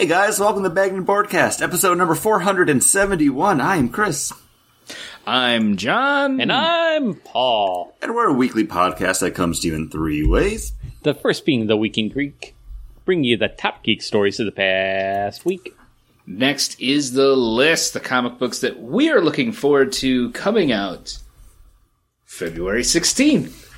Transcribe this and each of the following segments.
Hey guys, welcome to Bagging Broadcast, episode number 471. I am Chris. I'm John. And I'm Paul. And we're a weekly podcast that comes to you in three ways. The first being The Week in Geek, bring you the top geek stories of the past week. Next is the list, the comic books that we are looking forward to coming out February 16th,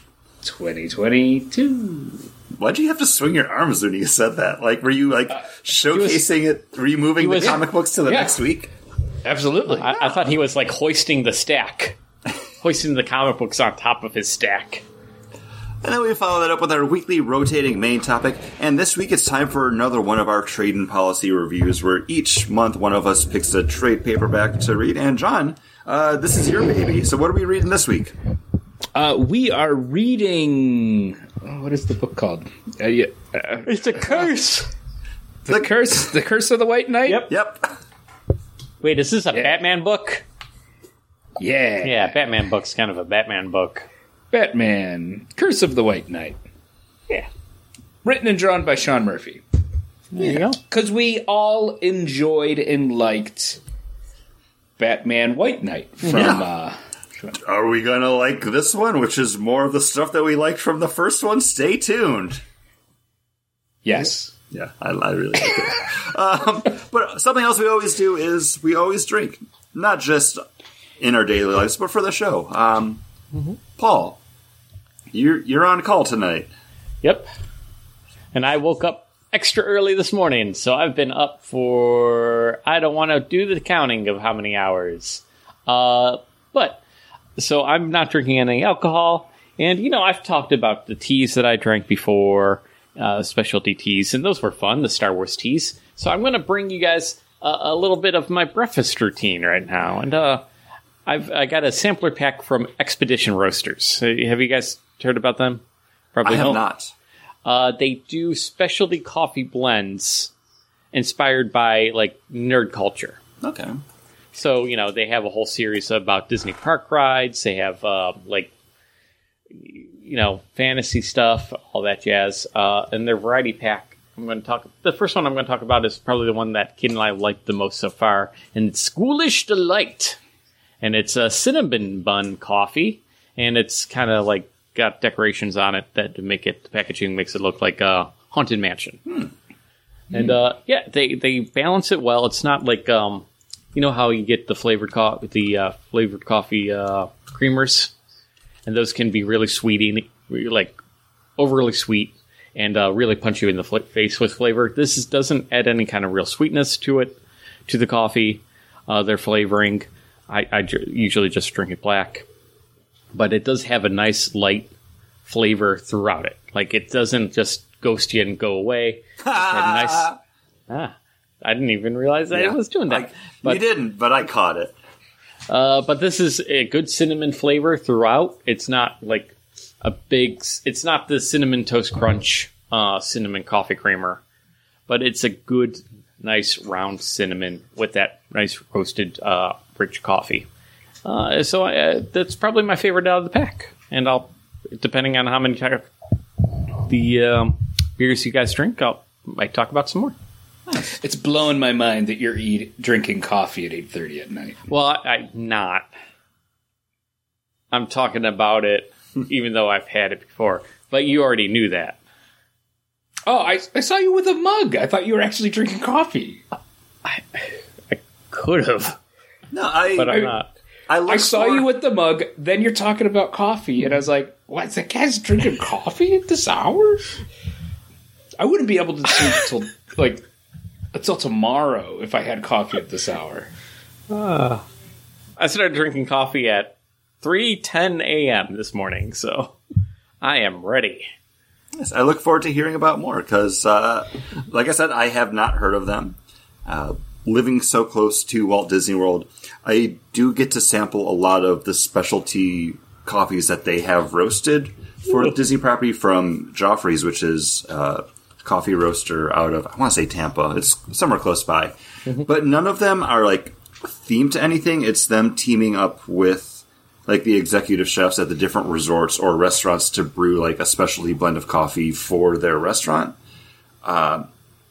2022. Why'd you have to swing your arms when you said that? Like, were you like showcasing it, were you moving was- the comic books to the Yeah. next week? Absolutely. I, I thought he was like hoisting the stack, hoisting the comic books on top of his stack. And then we follow that up with our weekly rotating main topic. And this week it's time for another one of our trade and policy reviews where each month one of us picks a trade paperback to read. And John, uh, this is your baby. So what are we reading this week? Uh, we are reading. Oh, what is the book called? Uh, yeah, uh, It's a curse. the curse. The curse of the White Knight. Yep. Yep. Wait, is this a Batman book? Yeah. Yeah, Batman book's kind of a Batman book. Batman. Curse of the White Knight. Yeah. Written and drawn by Sean Murphy. There you go. Because we all enjoyed and liked Batman White Knight from. Yeah. Uh, Are we gonna like this one, which is more of the stuff that we liked from the first one? Stay tuned. yes. Yeah, I, I really like it. um, but something else we always do is we always drink, not just in our daily lives, but for the show. Um, Paul, you're you're on call tonight. Yep. And I woke up extra early this morning, so I've been up for I don't want to do the counting of how many hours. Uh, but so I'm not drinking any alcohol, and you know I've talked about the teas that I drank before, uh, specialty teas, and those were fun, the Star Wars teas. So I'm going to bring you guys a, a little bit of my breakfast routine right now, and uh, I've I got a sampler pack from Expedition Roasters. Have you guys heard about them? Probably I have don't. not. Uh, they do specialty coffee blends inspired by like nerd culture. Okay. So you know they have a whole series about Disney park rides. They have uh, like you know fantasy stuff, all that jazz. Uh, and their variety pack. I'm going to talk. The first one I'm going to talk about is probably the one that Kid and I liked the most so far, and it's Ghoulish Delight. And it's a cinnamon bun coffee, and it's kind of like got decorations on it that make it the packaging makes it look like a haunted mansion. And uh, yeah, they they balance it well. It's not like um, you know how you get the flavored coffee, the uh, flavored coffee uh, creamers, and those can be really sweet, like overly sweet, and uh, really punch you in the fl- face with flavor. This is, doesn't add any kind of real sweetness to it, to the coffee. Uh, their flavoring, I, I ju- usually just drink it black, but it does have a nice light flavor throughout it. Like it doesn't just ghost you and go away. Nice. Ah, I didn't even realize that Yeah. it was doing that. I- but you didn't, but I caught it. uh, but this is a good cinnamon flavor throughout. It's not like a big. It's not the cinnamon toast crunch uh, cinnamon coffee creamer, but it's a good, nice round cinnamon with that nice roasted uh, rich coffee. Uh, so uh, that's probably my favorite out of the pack. And I'll, depending on how many type the um, beers you guys drink, I'll might talk about some more. It's blowing my mind that you're eat, drinking coffee at 8.30 at night. Well, I, am not. I'm talking about it, even though I've had it before. But you already knew that. Oh, I, I saw you with a mug. I thought you were actually drinking coffee. I, I could have, No, I but I'm I- not. I, I saw for- you with the mug, then you're talking about coffee, and I was like, what, that guy's drinking coffee at this hour? I wouldn't be able to sleep till, like, until tomorrow if I had coffee at this hour. I started drinking coffee at 3:10 a.m. this morning, so I am ready. Yes, I look forward to hearing about more because, uh, like I said, I have not heard of them. Uh, living so close to Walt Disney World, I do get to sample a lot of the specialty coffees that they have roasted for Disney property from Joffrey's, which is uh, coffee roaster out of I want to say Tampa. It's somewhere close by, but none of them are like themed to anything. It's them teaming up with like the executive chefs at the different resorts or restaurants to brew like a specialty blend of coffee for their restaurant. Uh,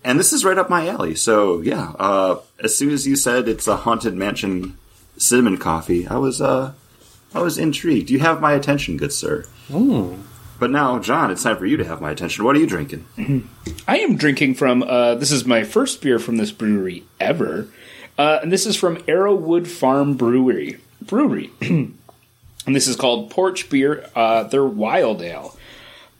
and this is right up my alley. So yeah, uh, as soon as you said it's a haunted mansion cinnamon coffee, I was uh, I was intrigued. You have my attention, good sir. But now, John, it's time for you to have my attention. What are you drinking? I am drinking from. Uh, this is my first beer from this brewery ever, uh, and this is from Arrowood Farm Brewery. Brewery, and this is called Porch Beer. Uh, they're wild ale,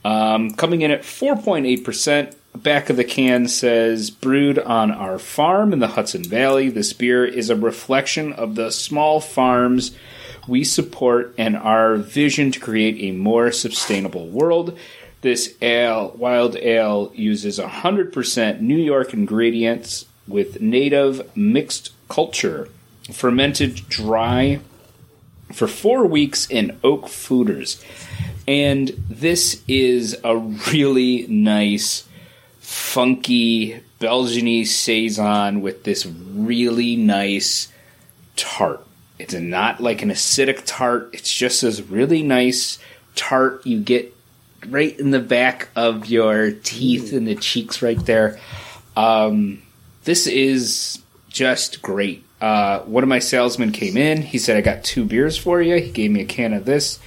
um, coming in at four point eight percent. Back of the can says brewed on our farm in the Hudson Valley. This beer is a reflection of the small farms we support and our vision to create a more sustainable world. This ale, wild ale, uses 100% New York ingredients with native mixed culture, fermented dry for four weeks in oak foeders. And this is a really nice, funky Belgian saison with this really nice tart. It's not like an acidic tart. It's just this really nice tart you get right in the back of your teeth and the cheeks right there. Um, this is just great. Uh, one of my salesmen came in. He said, I got two beers for you. He gave me a can of this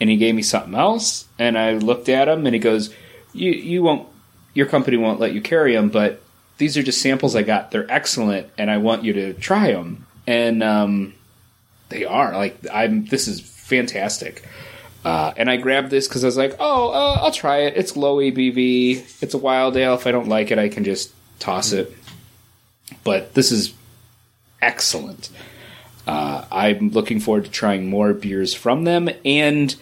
and he gave me something else. And I looked at him and he goes, you, you won't, your company won't let you carry them, but these are just samples I got. They're excellent and I want you to try them. And, um, they are like I'm. This is fantastic. Uh, and I grabbed this because I was like, "Oh, uh, I'll try it. It's low ABV. It's a wild ale. If I don't like it, I can just toss it." But this is excellent. Uh, I'm looking forward to trying more beers from them and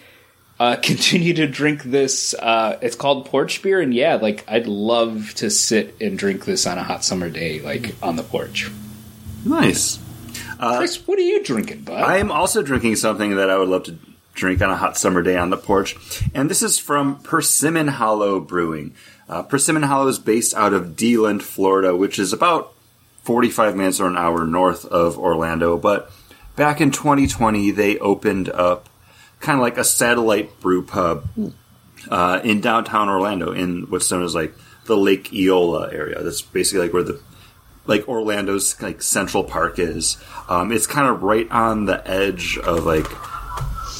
uh, continue to drink this. Uh, it's called porch beer, and yeah, like I'd love to sit and drink this on a hot summer day, like on the porch. Nice. Chris, what are you drinking, bud? I am also drinking something that I would love to drink on a hot summer day on the porch, and this is from Persimmon Hollow Brewing. Uh, Persimmon Hollow is based out of DeLand, Florida, which is about 45 minutes or an hour north of Orlando. But back in 2020, they opened up kind of like a satellite brew pub uh, in downtown Orlando, in what's known as like the Lake Eola area. That's basically like where the like Orlando's like Central Park is. Um, it's kind of right on the edge of like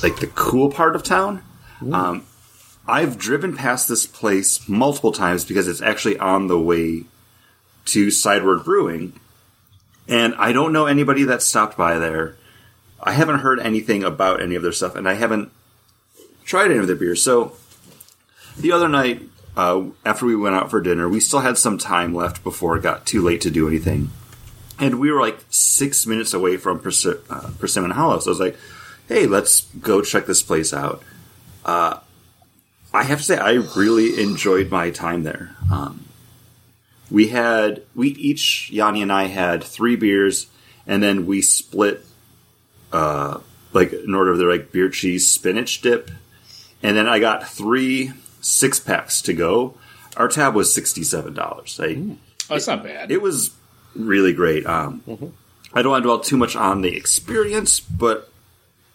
like the cool part of town. Um, I've driven past this place multiple times because it's actually on the way to Sideward Brewing, and I don't know anybody that stopped by there. I haven't heard anything about any of their stuff, and I haven't tried any of their beers. So the other night, uh, after we went out for dinner, we still had some time left before it got too late to do anything. And we were like six minutes away from uh, Persimmon Hollow. So I was like, hey, let's go check this place out. Uh, I have to say, I really enjoyed my time there. Um, we had, we each, Yanni and I had three beers, and then we split, uh, like in order of the like beer cheese spinach dip. And then I got three six packs to go. Our tab was sixty seven dollars. oh, that's not bad. It was really great. Um, I don't want to dwell too much on the experience, but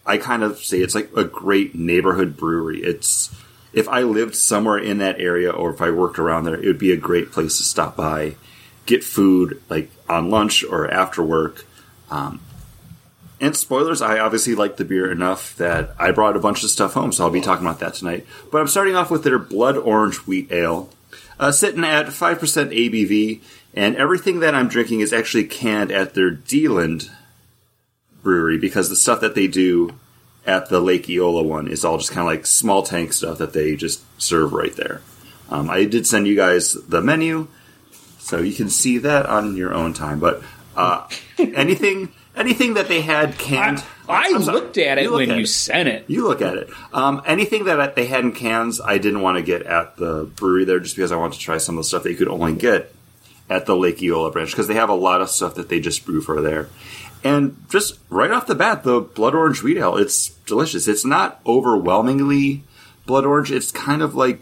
I kind of say it's like a great neighborhood brewery. It's if I lived somewhere in that area or if I worked around there, it would be a great place to stop by, get food like on lunch or after work. Um, and spoilers, I obviously like the beer enough that I brought a bunch of stuff home, so I'll be talking about that tonight. But I'm starting off with their Blood Orange Wheat Ale, uh, sitting at 5% ABV, and everything that I'm drinking is actually canned at their Deland brewery because the stuff that they do at the Lake Eola one is all just kind of like small tank stuff that they just serve right there. Um, I did send you guys the menu, so you can see that on your own time. But uh, anything anything that they had canned. I, I looked at it You when at you it. sent it. You look at it. Um, anything that they had in cans, I didn't want to get at the brewery there just because I wanted to try some of the stuff that you could only get at the Lake Eola branch because they have a lot of stuff that they just brew for there. And just right off the bat, the blood orange wheat ale, it's delicious. It's not overwhelmingly blood orange. It's kind of like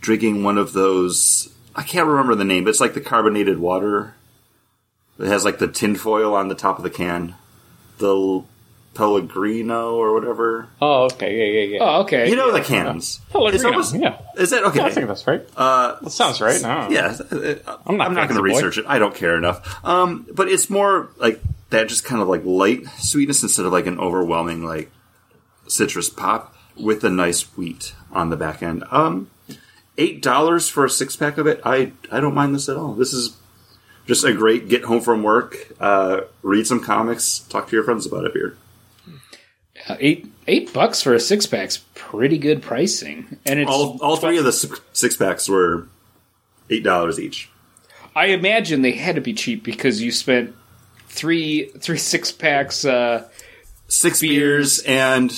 drinking one of those. I can't remember the name, but it's like the carbonated water. It has like the tinfoil on the top of the can. The Pellegrino or whatever. Oh, okay, yeah, yeah, yeah. Oh, okay. You know the cans. Pellegrino, It's almost- yeah. Is it okay? I think that's right. Uh, that sounds right. No. yeah, uh, I'm not I'm not going fancy to boy. research it. I don't care enough. Um, but it's more like that, just kind of like light sweetness instead of like an overwhelming like citrus pop with a nice wheat on the back end. Um, eight dollars for a six pack of it. I I don't mind this at all. This is just a great get home from work, uh, read some comics, talk to your friends about a beer. Uh, eight eight bucks for a six pack's pretty good pricing, and it's All all three of the six- packs were eight dollars each. I imagine they had to be cheap because you spent three three six packs. Uh, Six beers and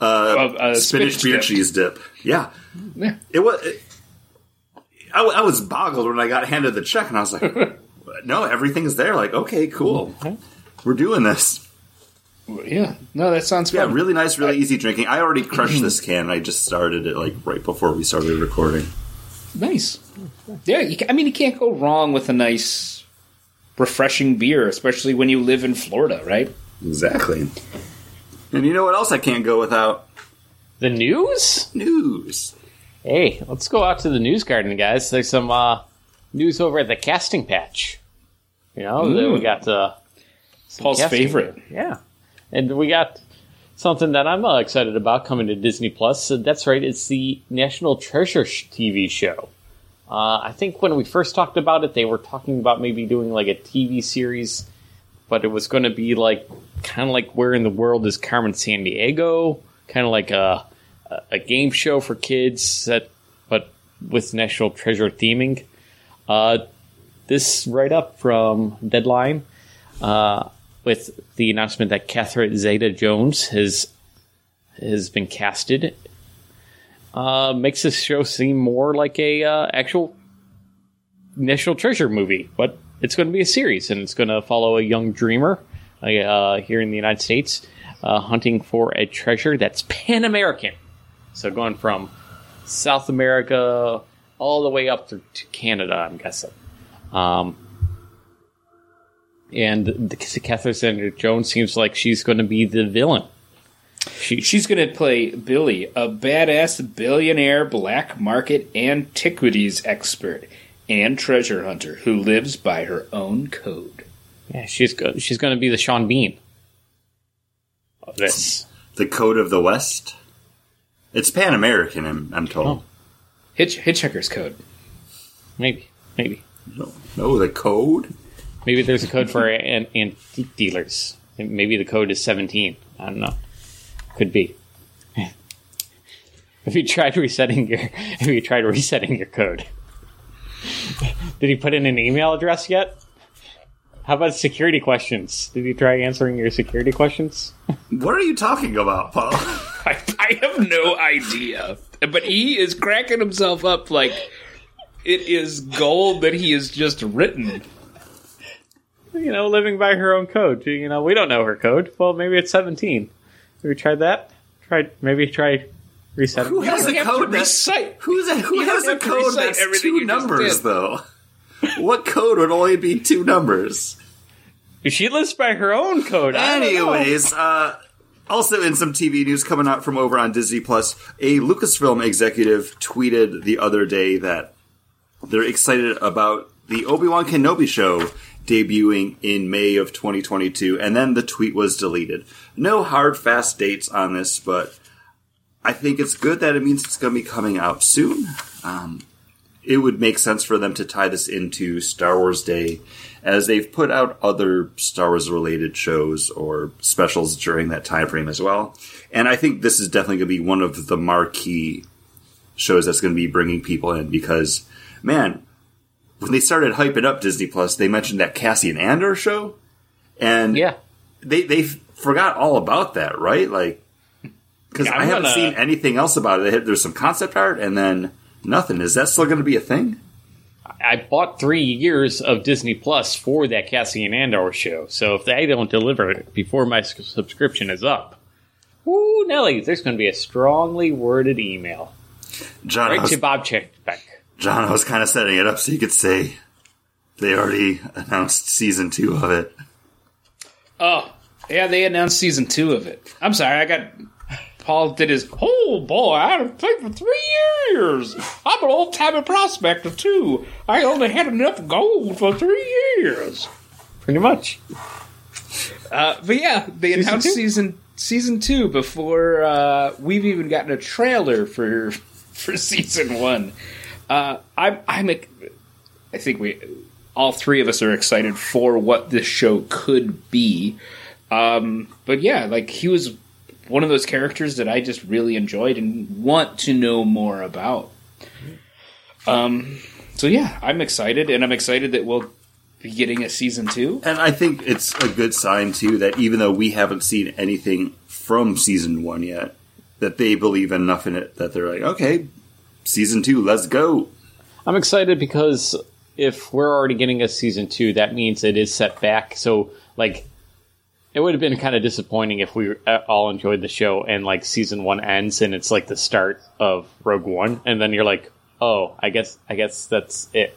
uh, uh, spinach, spinach beer dip. cheese dip. Yeah, yeah. it was. It, I, I was boggled when I got handed the check, and I was like, "No, everything's there." Like, okay, cool, we're doing this. yeah, no, that sounds Yeah, really nice, really easy drinking. I already crushed this can. I just started it like right before we started recording. nice. Yeah, you, I mean, you can't go wrong with a nice, refreshing beer, especially when you live in Florida, right? Exactly. And you know what else I can't go without? The news? News. Hey, let's go out to the news garden, guys. There's some uh, news over at the casting patch. You know, Ooh. we got uh, Paul's favorite. Yeah, and we got something that I'm uh, excited about coming to Disney Plus. So that's right, it's the National Treasure sh- TV show. Uh, I think when we first talked about it, they were talking about maybe doing like a TV series, but it was going to be like kind of like Where in the World is Carmen Sandiego, kind of like a a- a game show for kids that, but with National Treasure theming. Uh, this write up from Deadline uh, with the announcement that Catherine Zeta Jones has has been casted uh, makes this show seem more like a uh, actual National Treasure movie, but it's going to be a series and it's going to follow a young dreamer uh, here in the United States uh, hunting for a treasure that's Pan American. So going from South America all the way up to, to Canada, I'm guessing. Um, and the, Catherine Zeta Jones seems like she's going to be the villain. She, She's going to play Billy, a badass billionaire black market antiquities expert and treasure hunter who lives by her own code. yeah, she's go, she's going to be the Sean Bean. of This. The Code of the West. It's Pan American, I'm, I'm told. Oh. Hitch, Hitchhiker's code. Maybe, maybe, No, no, the code. maybe there's a code for an, antique dealers. Maybe the code is 17. I don't know. Could be. If you tried resetting your, if you tried resetting your code, did he put in an email address yet? How about security questions? Did you try answering your security questions? What are you talking about, Paul? I, I have no idea. But he is cracking himself up like it is gold that he has just written. You know, living by her own code. You know, we don't know her code. Well, maybe it's 17. Have we tried that? Tried maybe try resetting. Who has don't a code that, Who's a, who has a code that's everything two numbers though? what code would only be two numbers? She lives by her own code. I don't know. Anyways, uh, also in some TV news coming out from over on Disney Plus, a Lucasfilm executive tweeted the other day that they're excited about the Obi Wan Kenobi show debuting in May of 2022, and then the tweet was deleted. No hard, fast dates on this, but I think it's good that it means it's going to be coming out soon. Um, it would make sense for them to tie this into Star Wars Day, as they've put out other Star Wars related shows or specials during that time frame as well. And I think this is definitely going to be one of the marquee shows that's going to be bringing people in because, man, when they started hyping up Disney Plus, they mentioned that Cassian Andor show, and Yeah. they they forgot all about that, right? Like, because Yeah, I haven't gonna- seen anything else about it. There's some concept art, and then nothing. Is that still going to be a thing? I bought three years of Disney Plus for that Cassian Andor show. So if they don't deliver it before my subscription is up, woo, Nelly, there's going to be a strongly worded email John, right was, to Bob Chapek. John, I was kind of setting it up so you could say they already announced season two of it. Oh, Yeah, they announced season two of it. I'm sorry, I got. Paul did his. Oh boy, I haven't played for three years. I'm an old timey prospector too. I only had enough gold for three years. Pretty much. Uh, but yeah, they announced two? season season two before uh, we've even gotten a trailer for for season one. Uh, I'm I'm I think we all three of us are excited for what this show could be. Um, but yeah, like he was one of those characters that I just really enjoyed and want to know more about. Um, so yeah, I'm excited, and I'm excited that we'll be getting a season two. And I think it's a good sign too that even though we haven't seen anything from season one yet, that they believe enough in it that they're like, okay, season two, let's go. I'm excited because if we're already getting a season two, that means it is set back. So, like, it would have been kind of disappointing if we uh, all enjoyed the show and like season one ends and it's like the start of Rogue One, and then you're like, oh, I guess, I guess that's it.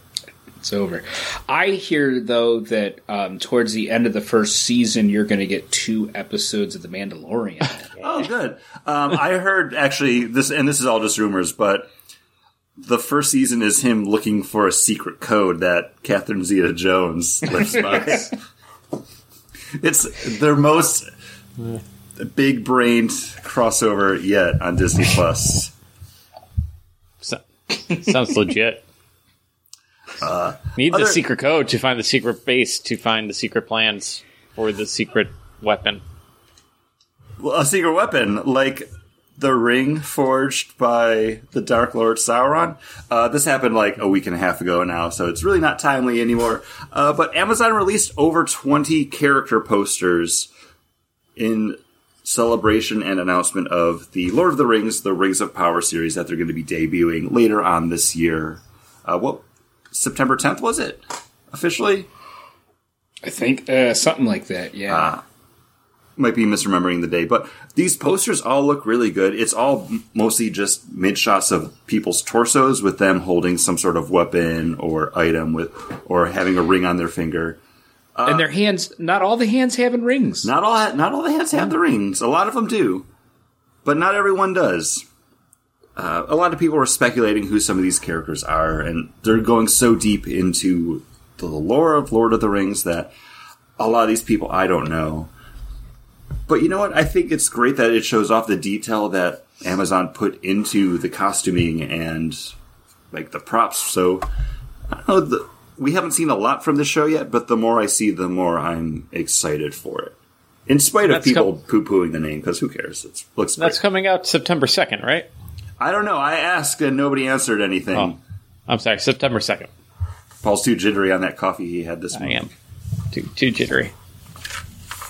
It's over. I hear though that um, towards the end of the first season, you're going to get two episodes of The Mandalorian. Oh, good. Um, I heard actually this, and this is all just rumors, but the first season is him looking for a secret code that Catherine Zeta Jones lives by. it's their most big brained crossover yet on Disney Plus. So, sounds legit. Need other- the secret code to find the secret base to find the secret plans for the secret weapon. Well, a secret weapon like the ring forged by the Dark Lord Sauron. Uh, this happened like a week and a half ago now, so it's really not timely anymore. Uh, but Amazon released over 20 character posters in celebration and announcement of the Lord of the Rings, the Rings of Power series that they're going to be debuting later on this year. Uh, what September 10th was it officially? I think uh, something like that. Yeah. Might be misremembering the day, but these posters all look really good. It's all mostly just mid shots of people's torsos with them holding some sort of weapon or item with, or having a ring on their finger. and their hands. Not all the hands having rings. Not all, not all the hands have the rings. A lot of them do, but not everyone does. Uh, a lot of people are speculating who some of these characters are, and they're going so deep into the lore of Lord of the Rings that a lot of these people I don't know. But you know what? I think it's great that it shows off the detail that Amazon put into the costuming and like the props. So I don't know. The, we haven't seen a lot from the show yet, but the more I see, the more I'm excited for it. In spite of That's people com- poo pooing the name, because who cares? It looks That's great. coming out September 2nd, right? I don't know. I asked and nobody answered anything. Oh, I'm sorry, September 2nd. Paul's too jittery on that coffee he had this I morning. am. Too, too jittery.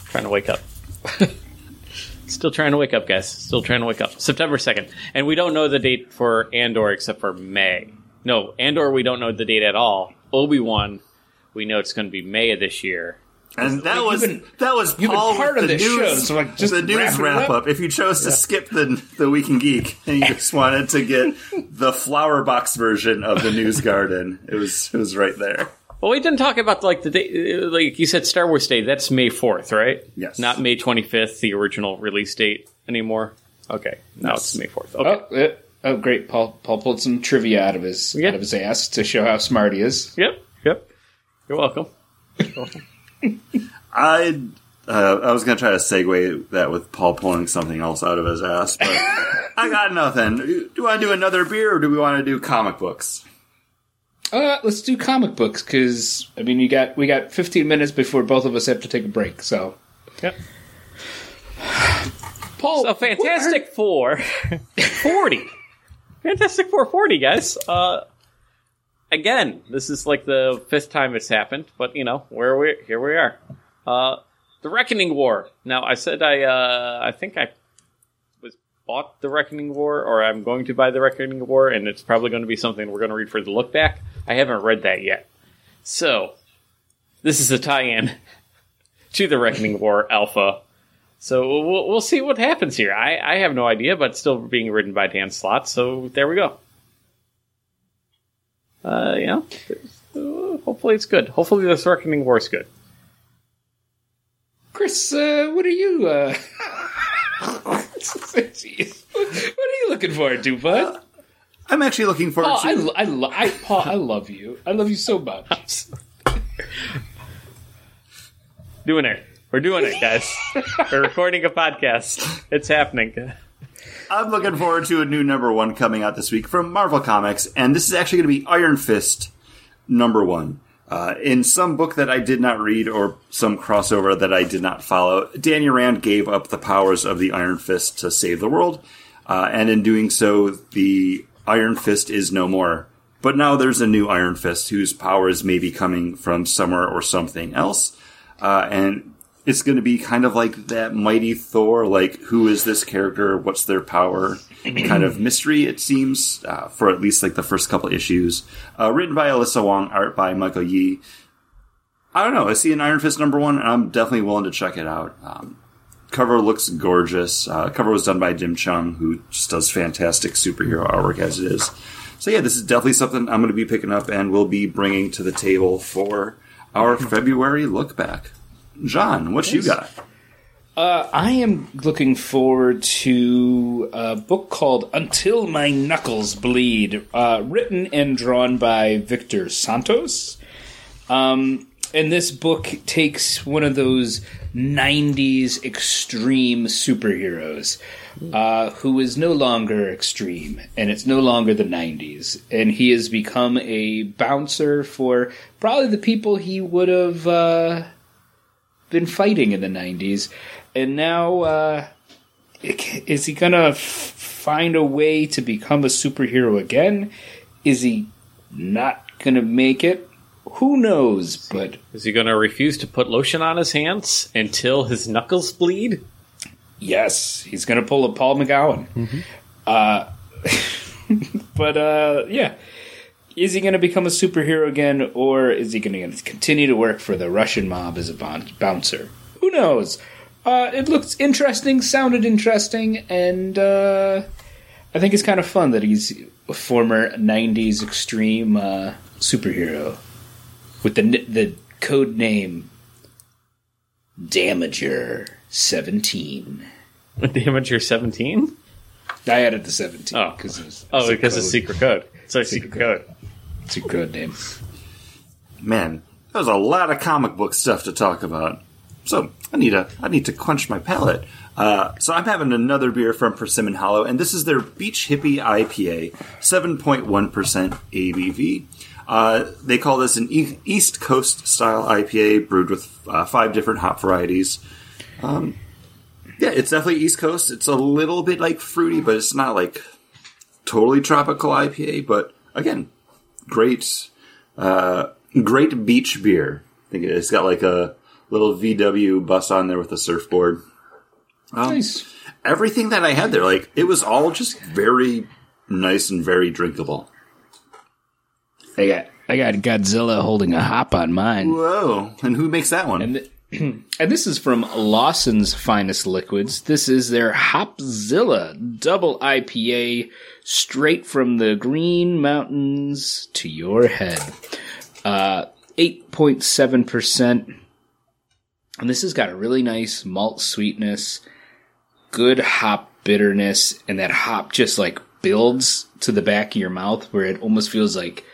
Trying to wake up. Still trying to wake up, guys. Still trying to wake up. September 2nd. And we don't know the date for Andor except for May. No, Andor, we don't know the date at all. Obi Wan, we know it's going to be May of this year. And that Like, was been- that was you've Paul part with of the this news, show, so, like, just the news wrap wrap up. up. If you chose to skip the the Week in Geek and you just wanted to get the flower box version of the News Garden, it was it was right there. Well, we didn't talk about like the date, like you said, Star Wars Day. That's May fourth, right? Yes. Not May twenty fifth, the original release date anymore. Okay, now it's May fourth. Okay, Oh, uh, oh, great! Paul Paul pulled some trivia out of his Yeah. out of his ass to show how smart he is. yep, yep. You're welcome. I uh, I was gonna try to segue that with Paul pulling something else out of his ass, but I got nothing. Do I do another beer or do we want to do comic books? Uh, let's do comic books because I mean, you got we got 15 minutes before both of us have to take a break. So, Yep. Paul, So Fantastic Four, forty. Fantastic Four, forty, guys. Uh, again, this is like the fifth time it's happened, but you know where we here we are. Uh, the Reckoning War. Now, I said I uh, I think I was bought the Reckoning War, or I'm going to buy the Reckoning War, and it's probably going to be something we're going to read for the look back. I haven't read that yet, so this is a tie-in to the Reckoning War Alpha. So we'll, we'll see what happens here. I, I have no idea, but still being written by Dan Slott, so there we go. Uh, you know, uh, hopefully it's good. Hopefully this Reckoning War is good. Chris, uh, what are you? Uh... What are you looking forward to, bud? I'm actually looking forward Paul, I, to. lo- I, lo- I, Paul, I love you. I love you so much. Doing it. We're doing it, guys. We're recording a podcast. It's happening. I'm looking forward to a new number one coming out this week from Marvel Comics, and this is actually going to be Iron Fist number one. Uh, in some book that I did not read or some crossover that I did not follow, Daniel Rand gave up the powers of the Iron Fist to save the world, uh, and in doing so, the Iron Fist is no more. But now there's a new Iron Fist whose powers may be coming from somewhere or something else, uh, and it's going to be kind of like that mighty Thor, like who is this character, what's their power, kind of mystery. It seems uh, for at least like the first couple issues. Uh, written by Alyssa Wong, art by Michael Yee. I don't know. I see an Iron Fist number one, and I'm definitely willing to check it out. Um, cover looks gorgeous. Uh, cover was done by Jim Cheung, who just does fantastic superhero artwork as it is. So yeah, this is definitely something I'm going to be picking up and will be bringing to the table for our February look back. John, what you got? Uh, I am looking forward to a book called Until My Knuckles Bleed, uh, written and drawn by Victor Santos. Um, and this book takes one of those 90s extreme superheroes uh, who is no longer extreme, and it's no longer the 90s. And he has become a bouncer for probably the people he would have. Uh, been fighting in the 90s and now uh, is he gonna f- find a way to become a superhero again is he not gonna make it who knows but Is he going to refuse to put lotion on his hands until his knuckles bleed? yes he's gonna pull a paul mcgowan uh, but uh, yeah is he going to become a superhero again, or is he going to continue to work for the Russian mob as a bon- bouncer? Who knows? Uh, it looks interesting, sounded interesting, and uh, I think it's kind of fun that he's a former '90s extreme uh, superhero with the the code name Damager Seventeen. Damager 17? I added the seventeen Oh. because it's, Oh, it's a because it's code. secret code. It's a secret, Secret code. It's a code name. Man, there's a lot of comic book stuff to talk about. So I need to I need to quench my palate. Uh, so I'm having another beer from Persimmon Hollow, and this is their Beach Hippie IPA, 7.1% ABV. Uh, they call this an e- East Coast style IPA brewed with uh, five different hop varieties. Um, yeah, it's definitely East Coast. It's a little bit like fruity, but it's not like totally tropical IPA. But again, great, uh, great beach beer. I think it's got like a little VW bus on there with a surfboard. nice. Everything that I had there, like it was all just very nice and very drinkable. I got I got Godzilla holding a hop on mine. Whoa! And who makes that one? And, th- and this is from Lawson's Finest Liquids. This is their Hopzilla Double IPA, straight from the Green Mountains to your head. Uh, 8.7%. And this has got a really nice malt sweetness, good hop bitterness, and that hop just like builds to the back of your mouth where it almost feels like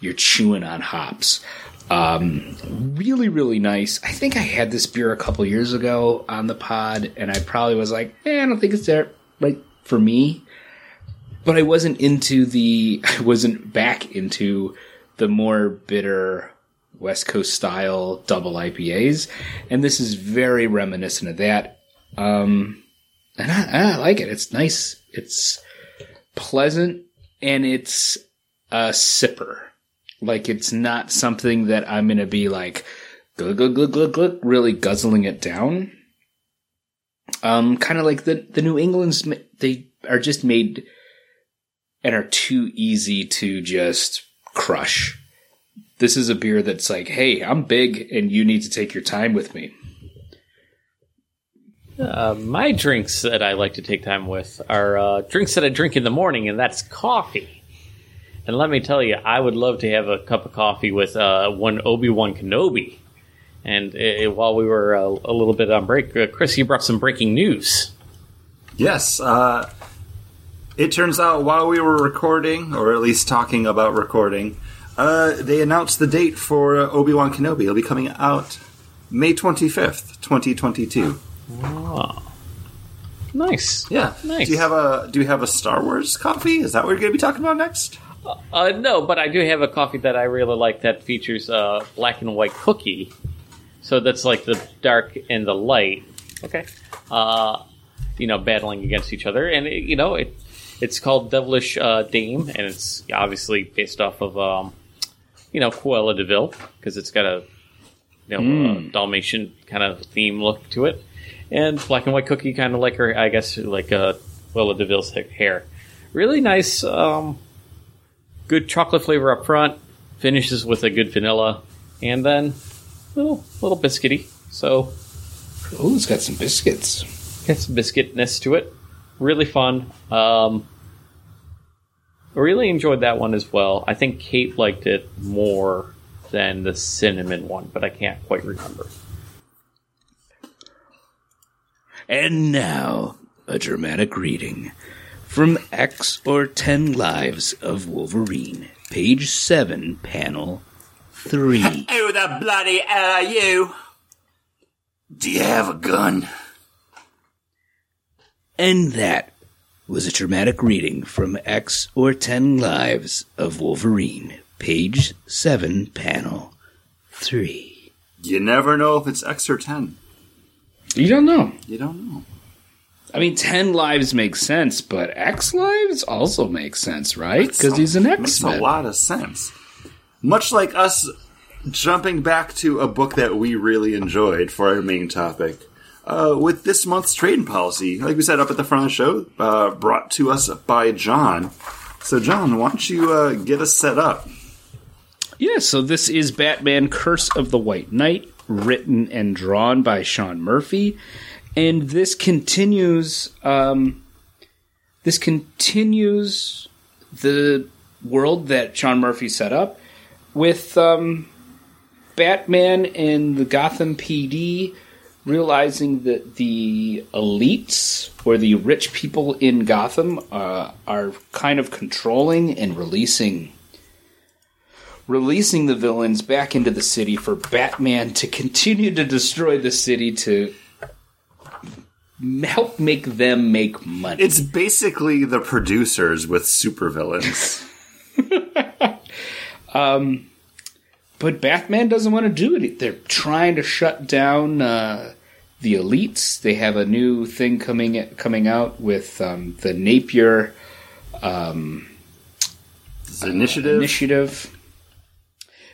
you're chewing on hops. Um, really, really nice. I think I had this beer a couple years ago on the pod, and I probably was like, eh, I don't think it's there, like, for me. But I wasn't into the, I wasn't back into the more bitter West Coast style double IPAs, and this is very reminiscent of that. Um, and I, I like it. It's nice. It's pleasant, and it's a sipper. Like it's not something that I'm gonna be like glug glug glug glug glug really guzzling it down. Um, kind of like the the New England's they are just made and are too easy to just crush. This is a beer that's like, hey, I'm big and you need to take your time with me. Uh, my drinks that I like to take time with are uh, drinks that I drink in the morning, and that's coffee. And let me tell you, I would love to have a cup of coffee with uh, one Obi Wan Kenobi. And uh, while we were uh, a little bit on break, uh, Chris, you brought some breaking news. Yes, uh, it turns out while we were recording, or at least talking about recording, uh, they announced the date for uh, Obi Wan Kenobi. It'll be coming out May twenty fifth, twenty twenty two. Nice. Yeah, Nice. Do you have a Do you have a Star Wars coffee? Is that what you're going to be talking about next? Uh, no, but I do have a coffee that I really like that features uh, black and white cookie. So that's like the dark and the light. Okay. Uh, you know, battling against each other, and it, you know it. It's called Devilish uh, Dame, and it's obviously based off of um, you know Cruella de Vil because it's got a you know uh, Dalmatian kind of theme look to it, and black and white cookie kind of like her, I guess, like uh, Cruella de Vil's hair. Really nice. Um, good chocolate flavor up front, finishes with a good vanilla, and then little little biscuity. So Oh, it's got some biscuits. got some biscuitness to it. Really fun. Um, I really enjoyed that one as well. I think Kate liked it more than the cinnamon one, but I can't quite remember. And now, a dramatic reading from X or 10 Lives of Wolverine, page 7, panel 3. Who the bloody hell are you? Do you have a gun? And that was a dramatic reading from X or 10 Lives of Wolverine, page 7, panel 3. You never know if it's X or ten. You don't know. You don't know. I mean, 10 lives makes sense, but X lives also makes sense, right? Because he's an Makes X a Men. lot of sense. Much like us jumping back to a book that we really enjoyed for our main topic. Uh, with this month's trading policy, like we said up at the front of the show, uh, brought to us by John. So, John, why don't you uh, get us set up? Yeah, so this is Batman Curse of the White Knight, written and drawn by Sean Murphy. And this continues um, this continues the world that Sean Murphy set up with um, Batman and the Gotham PD realizing that the elites or the rich people in Gotham uh, are kind of controlling and releasing releasing the villains back into the city for Batman to continue to destroy the city to help make them make money. It's basically the producers with supervillains. but Batman doesn't want to do it. They're trying to shut down uh, the elites. They have a new thing coming coming out with um, the Napier This initiative. initiative.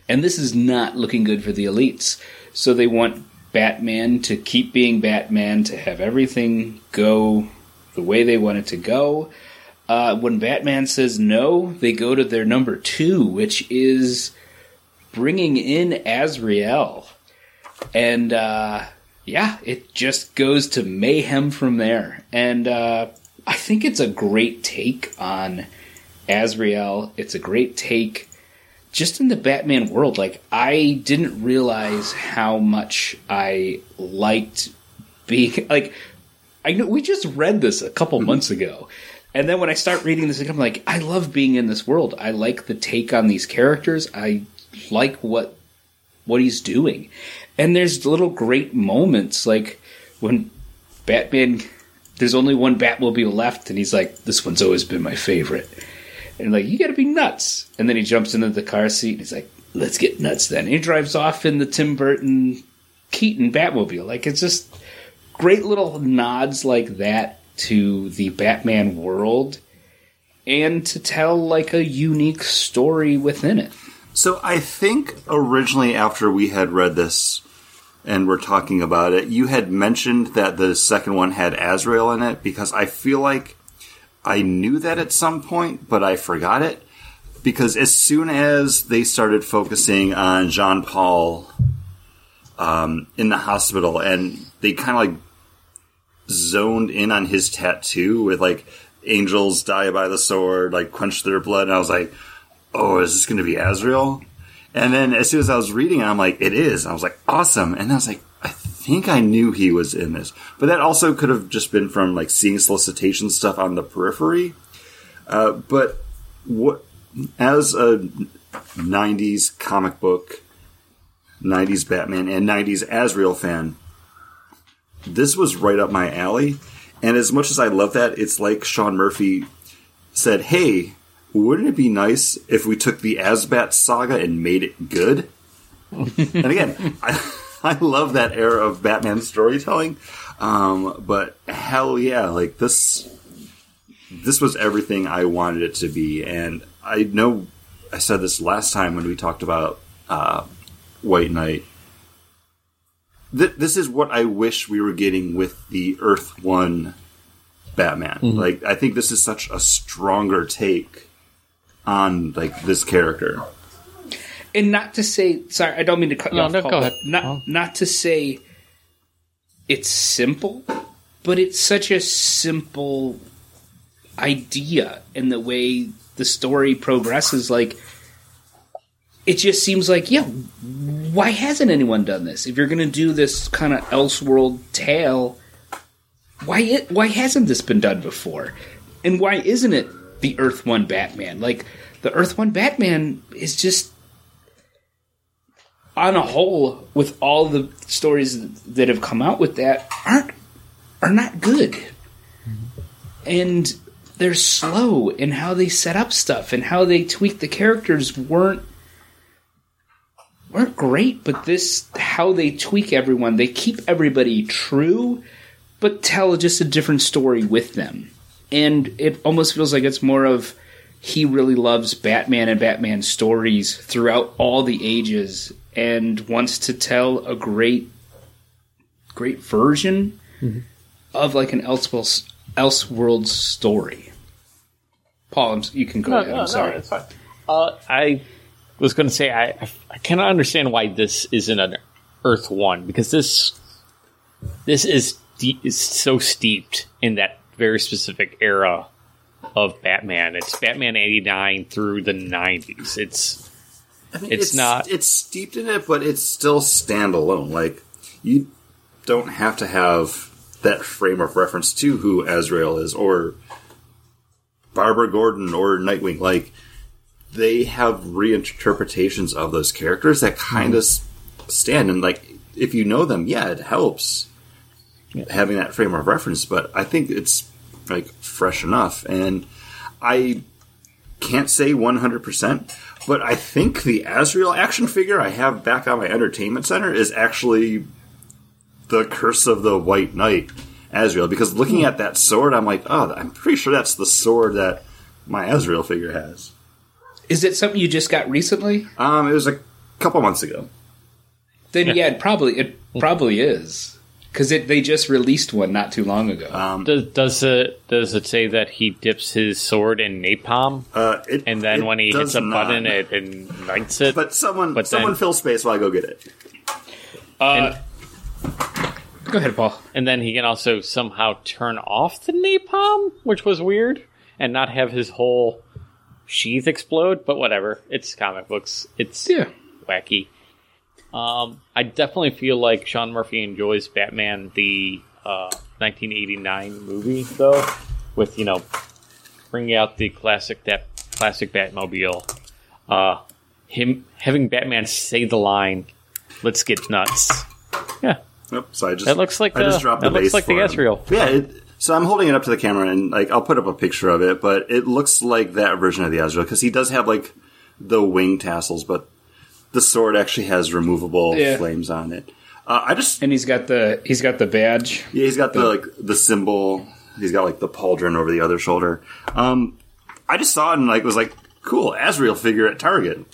And this is not looking good for the elites. So they want Batman to keep being Batman, to have everything go the way they want it to go. Uh, when Batman says no, they go to their number two, which is bringing in Azrael. And uh, yeah, it just goes to mayhem from there. And uh, I think it's a great take on Azrael. It's a great take just in the Batman world. Like, I didn't realize how much I liked being like. I know we just read this a couple mm-hmm. months ago, and then when I start reading this, I'm like, I love being in this world. I like the take on these characters. I like what what he's doing, and there's little great moments like when Batman. There's only one Batmobile left, and he's like, "This one's always been my favorite." And like, you gotta be nuts. And then he jumps into the car seat and he's like, let's get nuts then. And he drives off in the Tim Burton Keaton Batmobile. Like, it's just great little nods like that to the Batman world and to tell like a unique story within it. So I think originally after we had read this and we're talking about it, you had mentioned that the second one had Azrael in it because I feel like I knew that at some point, but I forgot it. Because as soon as they started focusing on Jean Paul um, in the hospital and they kind of like zoned in on his tattoo with like angels die by the sword, like quench their blood, and I was like, oh, is this going to be Azrael? And then as soon as I was reading I'm like, it is. I was like, awesome. And I was like, think I knew he was in this, but that also could have just been from like seeing solicitation stuff on the periphery. Uh, but what as a 90s comic book, 90s Batman, and 90s Azrael fan, this was right up my alley. And as much as I love that, it's like Sean Murphy said, hey, wouldn't it be nice if we took the AzBat saga and made it good? and again, I, I love that era of Batman storytelling. Um, but hell yeah, like this, this was everything I wanted it to be. And I know I said this last time when we talked about uh, White Knight. Th- this is what I wish we were getting with the Earth One Batman. Like, I think this is such a stronger take on like this character. And not to say sorry i don't mean to cut you No, off no, Paul, go ahead. not Oh. not to say it's simple but it's such a simple idea in the way the story progresses like it just seems like yeah why hasn't anyone done this if you're going to do this kind of elseworld tale why it, why hasn't this been done before and why isn't it the earth one batman like the earth one batman is just on a whole with all the stories that have come out with that aren't are not good. Mm-hmm. And they're slow in how they set up stuff and how they tweak the characters weren't weren't great but this how they tweak everyone they keep everybody true but tell just a different story with them. And it almost feels like it's more of he really loves Batman and Batman stories throughout all the ages and wants to tell a great great version of like an Elseworlds Elseworlds story. Paul, I'm, you can go ahead. I'm sorry. it's fine. Uh, I was going to say I, I I cannot understand why this isn't an Earth One because this this is deep, is so steeped in that very specific era of Batman. It's Batman eighty nine through the nineties. It's I mean, It's not- It's steeped in it, but it's still standalone. Like you don't have to have that frame of reference to who Azrael is, or Barbara Gordon, or Nightwing. Like they have reinterpretations of those characters that kind of mm-hmm. stand. And like if you know them, yeah, it helps having that frame of reference. But I think it's like fresh enough, and I can't say 100%, but I think the Azrael action figure I have back on my entertainment center is actually the Curse of the White Knight Azrael. Because looking at that sword, I'm like, oh, I'm pretty sure that's the sword that my Azrael figure has. Is it something you just got recently? Um, it was a couple months ago. Then yeah, it probably it probably is because it they just released one not too long ago. Um, does does it does it say that he dips his sword in napalm uh, it, and then it when he hits a not. button it ignites it? But someone, But someone then- fill space while I go get it. Uh, go ahead, Paul. and then he can also somehow turn off the napalm, which was weird, and not have his whole sheath explode. But whatever, it's comic books. It's Yeah. wacky. Um, I definitely feel like Sean Murphy enjoys Batman the uh, 1989 movie, though, with you know bringing out the classic that classic Batmobile. Uh, him having Batman say the line, "Let's get nuts." Yeah, Nope. So I just That looks like I just the- dropped that the looks like the for him. Azrael. Yeah. It, so I'm holding it up to the camera and like I'll put up a picture of it, but it looks like that version of the Azrael because he does have like the wing tassels, but the sword actually has removable Yeah. flames on it. Uh, I just And he's got the he's got the badge. yeah, he's got the like the symbol. He's got like the pauldron over the other shoulder. Um, I just saw it and like was like, cool, Azrael figure at Target.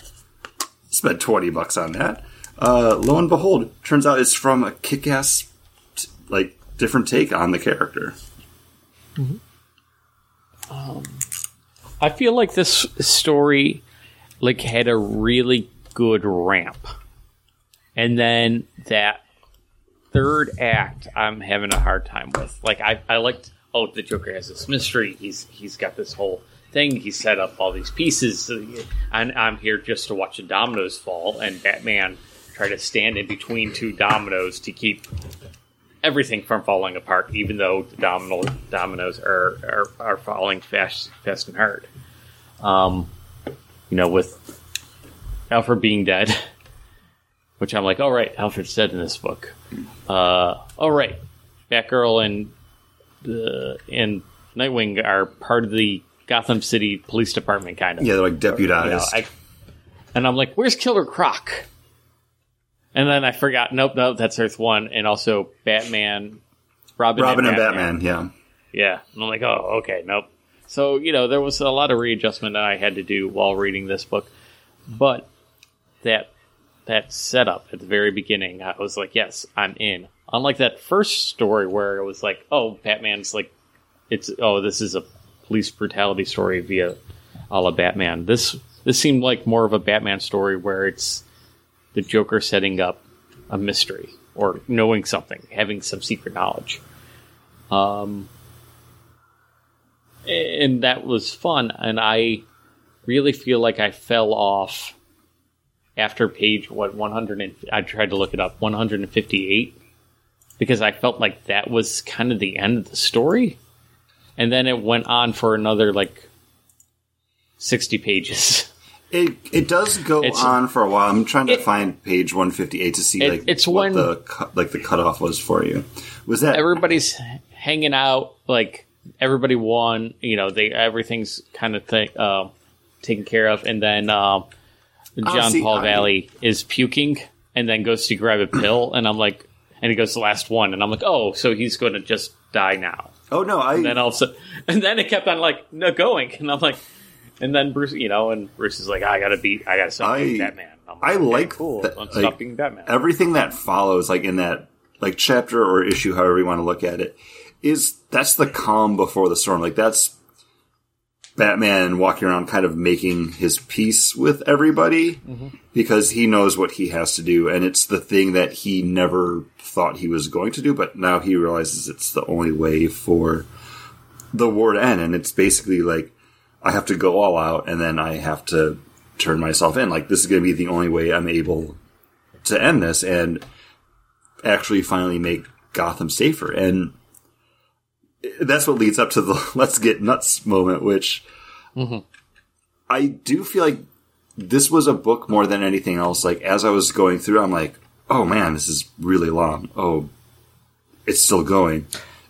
Spent twenty bucks on that. Uh, lo and behold, turns out it's from a kick-ass, t- like different take on the character. I feel like this story like had a really good ramp. And then that third act I'm having a hard time with. Like I I liked oh the Joker has this mystery. He's he's got this whole thing. He set up all these pieces, and I'm here just to watch the dominoes fall. And Batman try to stand in between two dominoes to keep everything from falling apart, even though the domino dominoes are are, are falling fast, fast and hard. Um, you know, with Alfred being dead, which I'm like, all right, Alfred's dead in this book. Uh, all right, Batgirl and the and Nightwing are part of the Gotham City Police Department, kind of. Yeah, they're like You know, deputized. I, and I'm like, where's Killer Croc? And then I forgot. Nope, nope, that's Earth One, and also Batman, Robin, Robin and Batman, yeah. yeah. And I'm like, oh, okay, nope. So, you know, there was a lot of readjustment that I had to do while reading this book. But that that setup at the very beginning, I was like, yes, I'm in. Unlike that first story where it was like, oh, Batman's like it's oh, this is a police brutality story via a la Batman. This this seemed like more of a Batman story where it's the Joker setting up a mystery or knowing something, having some secret knowledge. Um, and that was fun. And I really feel like I fell off after page what 100. And, I tried to look it up 158 because I felt like that was kind of the end of the story, and then it went on for another like 60 pages. It it does go It's- on for a while. I'm trying to It- find page 158 to see It- like it's what when- the cu- like the cutoff was for you. Was that everybody's hanging out like everybody won you know they everything's kind of th- uh, taken care of and then um, Oh, john see, paul I- valley is puking and then goes to grab a pill and i'm like and he goes the last one and i'm like oh so he's going to just die now. Oh no, I and then all of a sudden and then it kept on like no going and i'm like and then bruce you know and bruce is like i gotta beat i gotta stop I- being batman. I'm I okay, like cool that, i'm like, stop being batman. everything that follows like in that like chapter or issue however you want to look at it is that's the calm before the storm. Like that's batman walking around kind of making his peace with everybody because he knows what he has to do. And it's the thing that he never thought he was going to do but now he realizes it's the only way for the war to end. And it's basically like i have to go all out and then i have to turn myself in. Like this is going to be the only way i'm able to end this and actually finally make Gotham safer. And that's what leads up to the let's get nuts moment, which mm-hmm. I do feel like this was a book more than anything else. Like as I was going through, I'm like, oh man, this is really long. Oh, it's still going.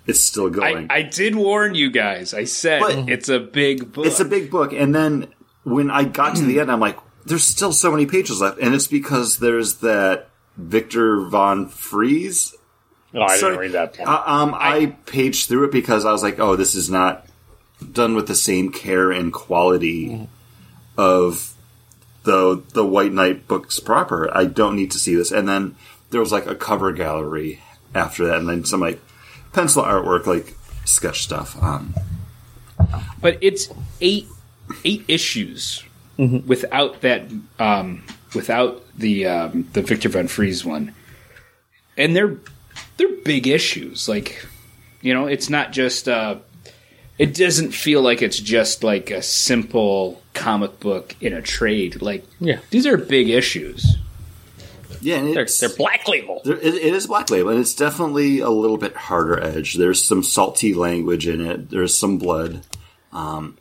It's still I, going. I did warn you guys. I said But- it's a big book. it's a big book. And then when I got to the end, I'm like, there's still so many pages left. And it's because there's that Victor von Fries oh, i Sorry. didn't read that one. Uh, um, I, paged through it because I was like, "Oh, this is not done with the same care and quality of the the White Knight books proper. I don't need to see this." And then there was like a cover gallery after that, and then some like pencil artwork, like sketch stuff. Um, but it's eight eight issues without that um, without the um, the Victor Von Fries one, and they're they're big issues. Like you know, it's not just. Uh, it doesn't feel like it's just like a simple comic book in a trade. Like Yeah. these are big issues. yeah, and they're, it's, they're black label There, it, it is Black Label, and it's definitely a little bit harder edge. There's some salty language in it. There's some blood. Um,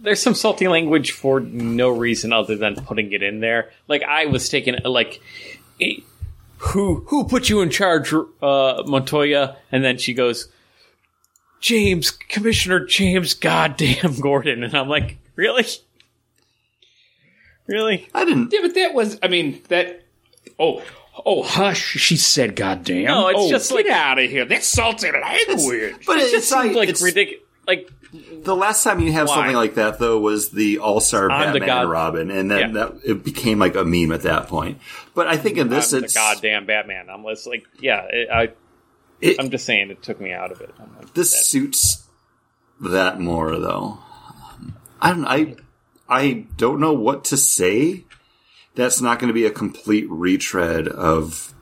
there's some salty language for no reason other than putting it in there. Like I was taking like, eh, who who put you in charge, uh, Montoya? And then she goes, James, Commissioner James, goddamn Gordon, and I'm like, really, really? I didn't. Yeah, but that was. I mean that. Oh. Oh, hush! She said, "Goddamn!" No, it's oh, just get like- out of here. That's salty language. But It it's, just seemed not, like it's, ridiculous. Like The last time you have Why? something like that, though, was the All Star Batman god- and Robin, and then Yeah. that it became like a meme at that point. But I think in this, I'm the it's goddamn Batman. I'm just like, yeah, it, I. it, I'm just saying, it took me out of it. I'm like, this that- suits that more, though. Um, I don't. I I don't know what to say. That's not going to be a complete retread of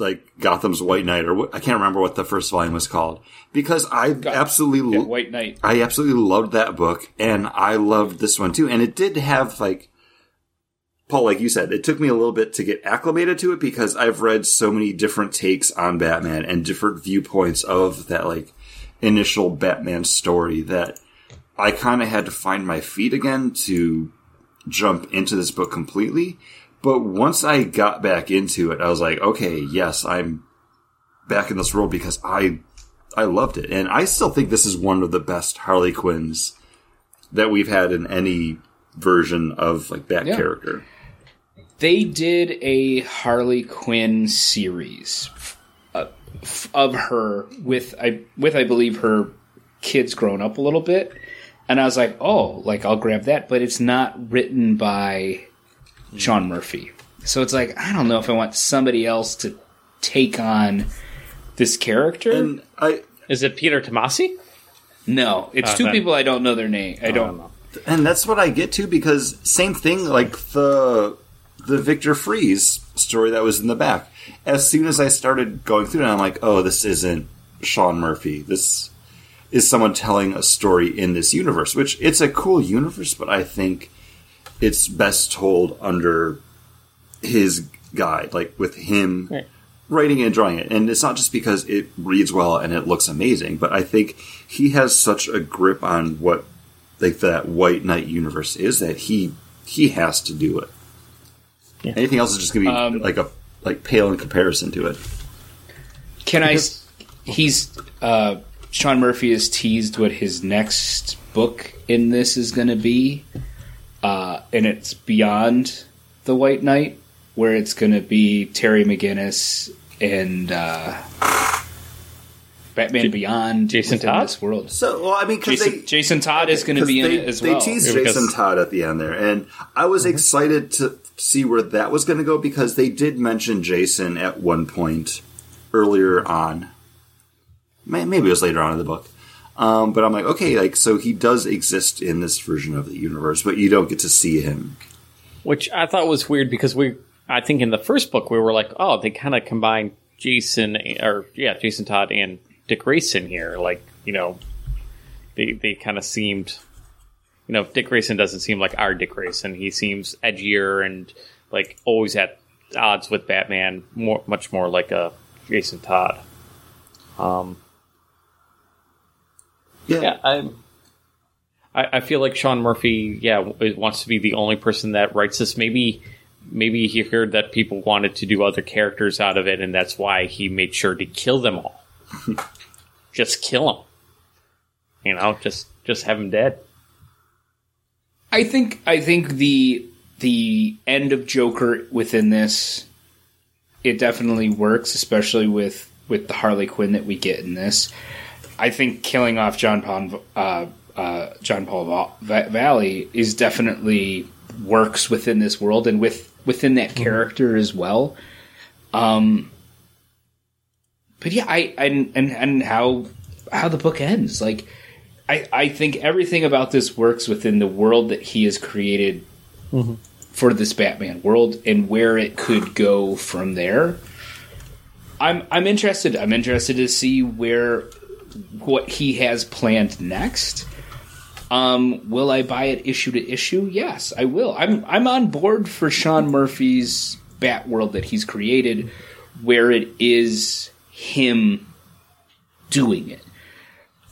like Gotham's White Knight, or I can't remember what the first volume was called, because I absolutely Yeah, White Knight. I absolutely loved that book, and I loved this one too. And it did have like Paul, like you said, it took me a little bit to get acclimated to it because I've read so many different takes on Batman and different viewpoints of that like initial Batman story that I kind of had to find my feet again to jump into this book completely. But once I got back into it, I was like, okay, yes, I'm back in this world because I I loved it, and I still think this is one of the best Harley Quinns that we've had in any version of like that Yeah. character. They did a Harley Quinn series uh, f- of her with I with I believe her kids grown up a little bit, and I was like, oh, like I'll grab that, but it's not written by Sean Murphy, so it's like I don't know if I want somebody else to take on this character. And I Is it Peter Tomasi? no, it's Uh, two then- people I don't know their name. I don't. know. and that's what I get to because same thing like the the Victor Freeze story that was in the back. As soon as I started going through it, I'm like, oh, this isn't Sean Murphy. This is someone telling a story in this universe, which it's a cool universe, but I think it's best told under his guide, like with him Right. writing and drawing it. And it's not just because it reads well and it looks amazing, but I think he has such a grip on what like that White Knight universe is that he he has to do it. Yeah. Anything else is just gonna be Um, like a like pale in comparison to it. Can I? He's uh, Sean Murphy has teased what his next book in this is going to be, uh, and it's beyond the White Knight, where it's going to be Terry McGinnis and uh, Batman Beyond, Jason within Todd? this world. So well, I mean, because Jason, they Jason Todd is going to be in they, it as they well. teased Yeah, because- Jason Todd at the end there, and I was excited to see where that was going to go because they did mention Jason at one point earlier on. Maybe it was later on in the book. Um, but I'm like, okay, like so he does exist in this version of the universe, but you don't get to see him. Which I thought was weird because we, I think in the first book we were like, oh, they kind of combined Jason or yeah, Jason Todd and Dick Grayson here. Like you know, they they kind of seemed, you know, Dick Grayson doesn't seem like our Dick Grayson. He seems edgier and like always at odds with Batman. More much more like a Jason Todd. Um, Yeah, yeah, I'm. I, I feel like Sean Murphy, yeah, wants to be the only person that writes this. Maybe, maybe he heard that people wanted to do other characters out of it, and that's why he made sure to kill them all. just kill them. You know, just just have them dead. I think I think the the end of Joker within this it definitely works, especially with with the Harley Quinn that we get in this. I think killing off John Paul uh, uh, John Paul Va- Va- Valley is definitely works within this world and with within that character as well. Um, but yeah, I and and and how how the book ends like. I, I think everything about this works within the world that he has created for this Batman world and where it could go from there. I'm I'm interested. I'm interested to see where what he has planned next. Um, will I buy it issue to issue? Yes, I will. I'm I'm on board for Sean Murphy's Bat world that he's created, where it is him doing it.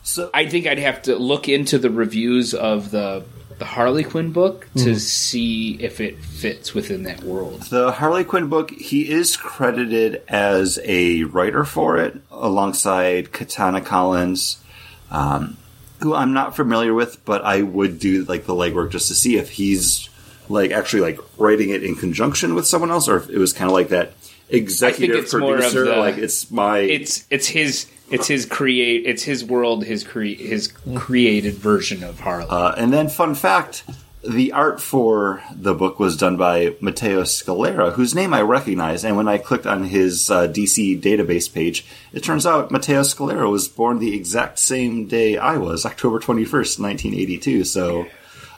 So I think I'd have to look into the reviews of the the Harley Quinn book to see if it fits within that world. The Harley Quinn book, he is credited as a writer for it alongside Katana Collins, um, who I'm not familiar with, but I would do like the legwork just to see if he's like actually like writing it in conjunction with someone else, or if it was kind of like that executive it's producer. the- like it's my It's it's his it's his create it's his world his cre- his created version of Harley. Uh, and then, fun fact: the art for the book was done by Matteo Scalera, whose name I recognize. And when I clicked on his uh, DC database page, it turns out Matteo Scalera was born the exact same day I was, October twenty first, nineteen eighty two. So,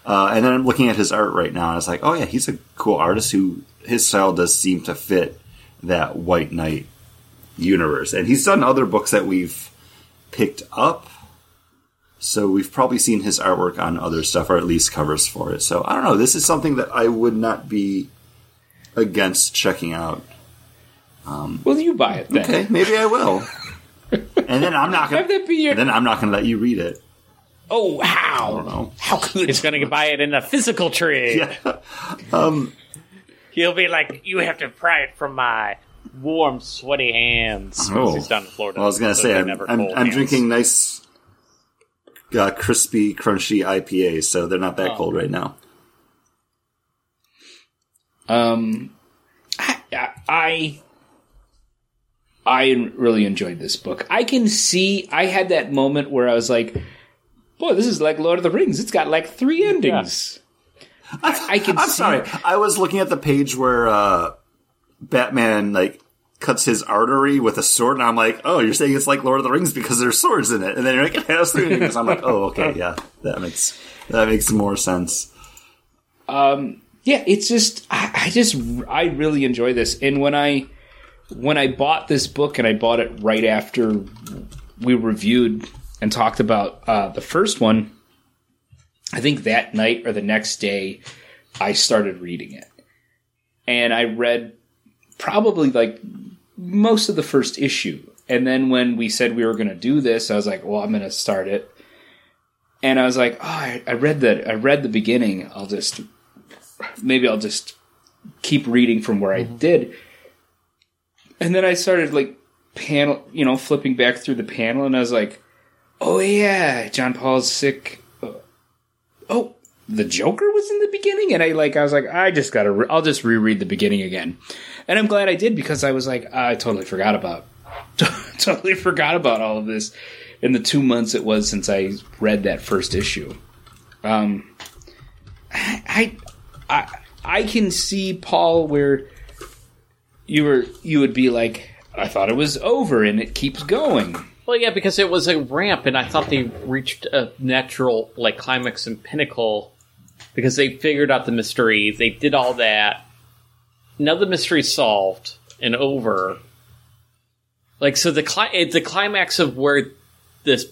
uh, and then I'm looking at his art right now, and I was like, oh yeah, he's a cool artist who his style does seem to fit that White Knight universe. And he's done other books that we've picked up. So we've probably seen his artwork on other stuff, or at least covers for it. So I don't know. This is something that I would not be against checking out. Um, well, you buy it then. Okay, maybe I will. and then I'm not gonna. that be your. Then I'm not gonna let you read it. Oh, how? don't know. How could It's going to buy it in a physical trade. Yeah. He'll be like, "You have to pry it from my warm, sweaty hands." Oh. he's down in Florida. Well, I was gonna so say I'm, never I'm, I'm drinking nice, uh, crispy, crunchy IPAs, so they're not Oh. that cold right now. Um, I, I I really enjoyed this book. I can see. I had that moment where I was like, "Boy, this is like Lord of the Rings. It's got like three endings." I, I can. I'm see, sorry. I was looking at the page where uh, Batman like cuts his artery with a sword, and I'm like, "Oh, you're saying it's like Lord of the Rings because there's swords in it?" And then you're like, "It has three endings." I'm like, "Oh, okay, yeah, that makes that makes more sense." yeah, it's just I, I just I really enjoy this. And when I when I bought this book and I bought it right after we reviewed and talked about uh, the first one, I think that night or the next day I started reading it, and I read probably like most of the first issue. And then when we said we were going to do this, I was like, well, I'm going to start it. And I was like, oh, I, I read that. I read the beginning. I'll just maybe I'll just keep reading from where I mm-hmm. did. And then I started like panel, you know, flipping back through the panel, and I was like, "Oh yeah, John Paul's sick." Oh, the Joker was in the beginning, and I like, I was like, I just gotta, re- I'll just reread the beginning again, and I'm glad I did because I was like, I totally forgot about, totally forgot about all of this in the two months it was since I read that first issue. Um, I, I, I can see Paul where you were you would be like, I thought it was over, and it keeps going. Well, yeah, because it was a ramp, and I thought they reached a natural like climax and pinnacle because they figured out the mystery. They did all that. Now the mystery's solved and over. Like so, the cli- eh, the climax of where this,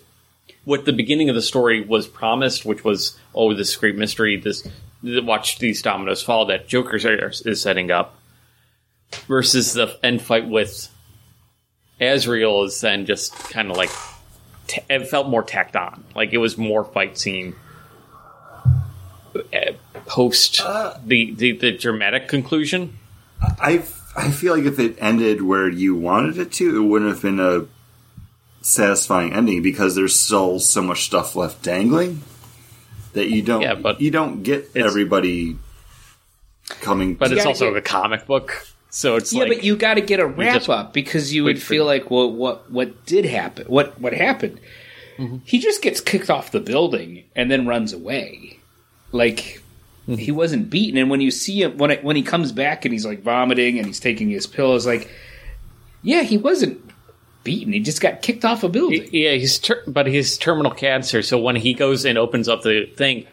what the beginning of the story was promised, which was oh this great mystery, this watch these dominoes fall that Joker is setting up, versus the end fight with Azrael is then just kind of like t- it felt more tacked on. Like it was more fight scene uh, post the, the the dramatic conclusion. I I feel like if it ended where you wanted it to, it wouldn't have been a satisfying ending because there's still so much stuff left dangling that you don't Yeah, but you don't get everybody coming. But it's also get- a comic book, so it's Yeah, like but you got to get a wrap up because you would feel like, well, what what did happen? What what happened? Mm-hmm. He just gets kicked off the building and then runs away, like mm-hmm. he wasn't beaten. And when you see him when it, when he comes back and he's like vomiting and he's taking his pills, like, yeah, he wasn't beaten. He just got kicked off a building. yeah, he's ter- but he's terminal cancer. So when he goes and opens up the thing,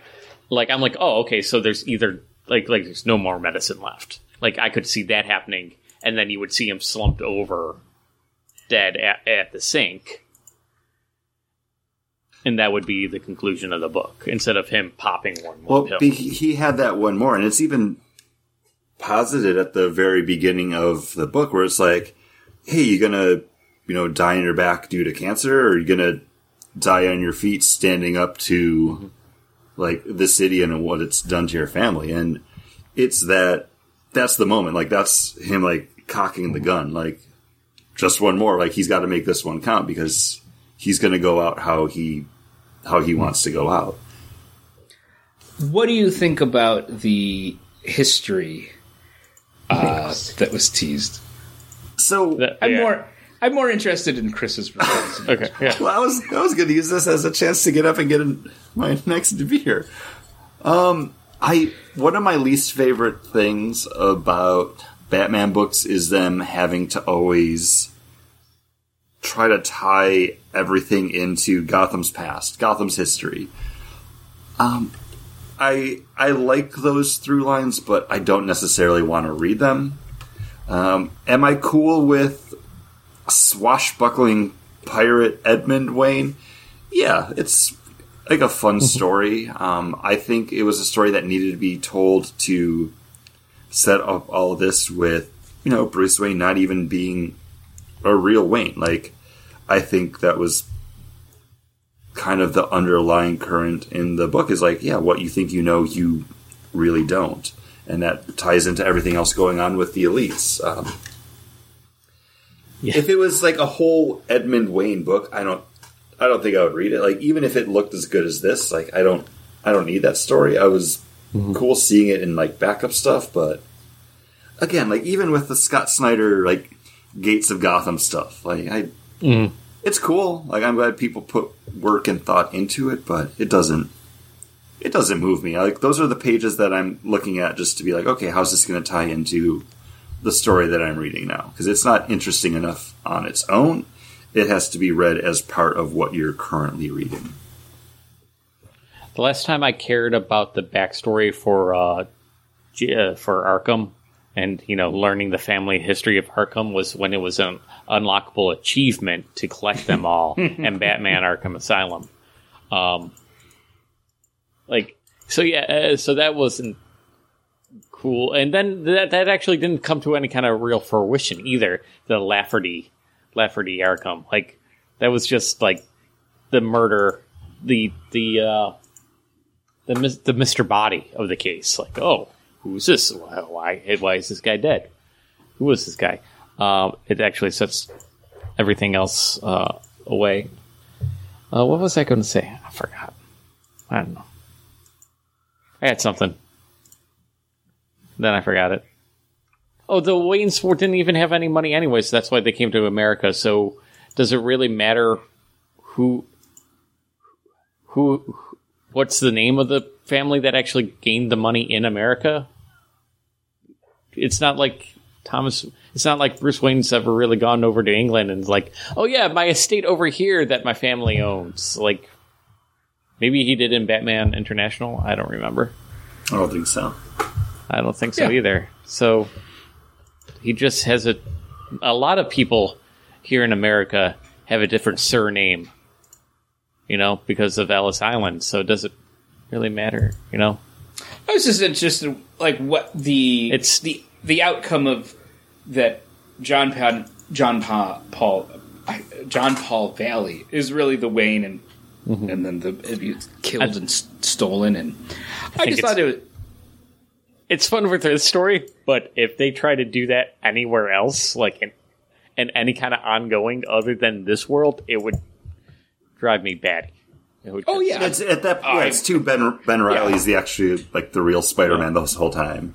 like I'm like, oh, okay, so there's either like like there's no more medicine left. Like I could see that happening, and then you would see him slumped over, dead at, at the sink. And that would be the conclusion of the book, instead of him popping one more well, pill. be, he had that one more, and it's even posited at the very beginning of the book where it's like, "Hey, you gonna you know die on your back due to cancer, or are you gonna die on your feet standing up to mm-hmm. like the city and what it's done to your family?" And it's that that's the moment, like that's him like cocking the gun, like just one more, like he's got to make this one count because he's gonna go out how he how he wants to go out. What do you think about the history uh, that was teased? So That- I'm yeah. more I'm more interested in Chris's response. okay. Yeah. Well, I was I was going to use this as a chance to get up and get in my next beer. Um, I one of my least favorite things about Batman books is them having to always try to tie everything into Gotham's past, Gotham's history. Um, I I like those through lines, but I don't necessarily want to read them. Um, am I cool with swashbuckling pirate Edmund Wayne, yeah, it's like a fun story. Um, I think it was a story that needed to be told to set up all of this with you know Bruce Wayne not even being a real Wayne. Like I think that was kind of the underlying current in the book is like, yeah, what you think you know, you really don't, and that ties into everything else going on with the elites. Um, Yeah. If it was like a whole Edmund Wayne book, I don't, I don't think I would read it. Like even if it looked as good as this, like I don't, I don't need that story. I was mm-hmm. cool seeing it in like backup stuff, but again, like even with the Scott Snyder like Gates of Gotham stuff, like I, mm-hmm. it's cool. Like I'm glad people put work and thought into it, but it doesn't. It doesn't move me. Like those are the pages that I'm looking at just to be like, okay, how's this going to tie into the story that I'm reading now? Because it's not interesting enough on its own. It has to be read as part of what you're currently reading. The last time I cared about the backstory for uh, G- uh, for Arkham and you know learning the family history of Arkham was when it was an unlockable achievement to collect them all in Batman Arkham Asylum. Um, like so, yeah. Uh, so that wasn't cool, and then that that actually didn't come to any kind of real fruition either. The Lafferty Lafferty Arkham, like that was just like the murder, the the uh, the the Mr. Body of the case. Like, oh, who's this? Why why, is this guy dead? Who was this guy? Um, it actually sets everything else uh, away. Uh, what was I going to say? I forgot. I don't know. I had something. Then I forgot it. Oh, the Waynes didn't even have any money anyway, so that's why they came to America. So, does it really matter who, who, what's the name of the family that actually gained the money in America? It's not like Thomas. It's not like Bruce Wayne's ever really gone over to England and like, oh yeah, my estate over here that my family owns. Like, maybe he did in Batman International. I don't remember. I don't think so. I don't think so Yeah. either. So he just has a. A lot of people here in America have a different surname, you know, because of Ellis Island. So does it really matter? You know, I was just interested, like what the It's- the the outcome of that John Paul John Pa- Paul I- John Paul Valley is really the Wayne and Mm-hmm. and then the it killed and s- stolen and I, think just thought it was it's fun with this story, but if they try to do that anywhere else, like in, in any kind of ongoing other than this world, it would drive me batty. Oh yeah It's at that. Oh, yeah, it's too Ben Ben Reilly's the actually like the real Spider-Man this whole time.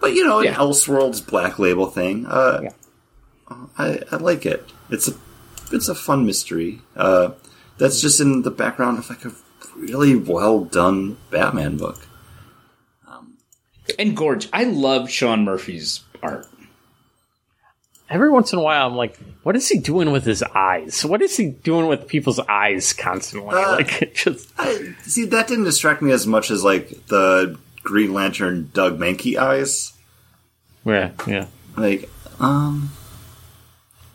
But you know, an Yeah. Elseworlds Black Label thing. Uh, Yeah. I, I like it. It's a it's a fun mystery. Uh, that's just in the background of like a really well done Batman book. And gorge I love Sean Murphy's art Every once in a while, I'm like, what is he doing with his eyes? What is he doing with people's eyes constantly? Uh, like, it just I, see, that didn't distract me as much as like the Green Lantern Doug Mahnke eyes. yeah, yeah. Like, um,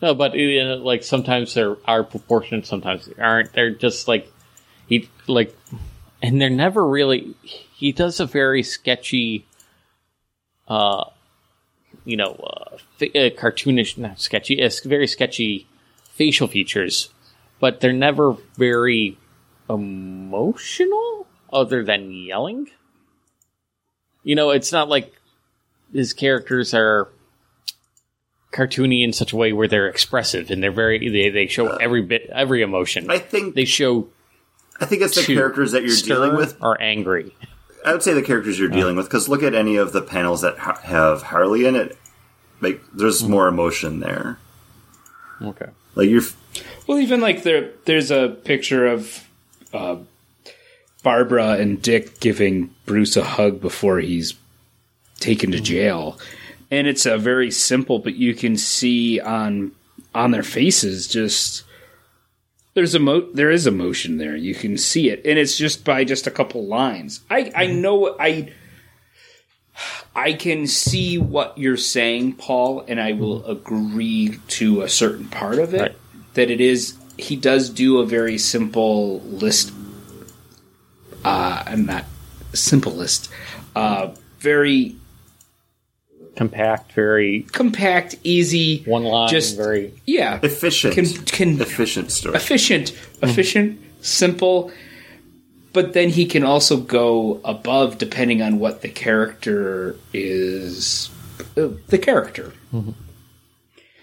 No, but uh, like sometimes they are proportionate, sometimes they aren't. They're just like he like, and they're never really. He does a very sketchy, uh, you know, uh, fa- uh, cartoonish, not sketchy, uh, very sketchy facial features, but they're never very emotional, other than yelling. You know, it's not like his characters are cartoony in such a way where they're expressive and they're very they, they show every bit every emotion. I think they show I think it's the characters that you're dealing with are angry. I would say the characters you're dealing with because look at any of the panels that ha- have Harley in it. Like, there's more emotion there. Okay. Like you're, Well, even like there, there's a picture of uh, Barbara and Dick giving Bruce a hug before he's taken to jail, and it's a very simple, but you can see on on their faces just there's a emo- there is emotion there. You can see it, and it's just by just a couple lines. I I know I. I can see what you're saying, Paul, and I will agree to a certain part of it. Right. That it is he does do a very simple list. Uh, I'm not simple list. Uh, very Compact, very compact, easy, one line, Just- very yeah, Efficient. Can can efficient story. efficient, mm-hmm. efficient, simple. But then he can also go above depending on what the character is. uh, The character. Mm-hmm.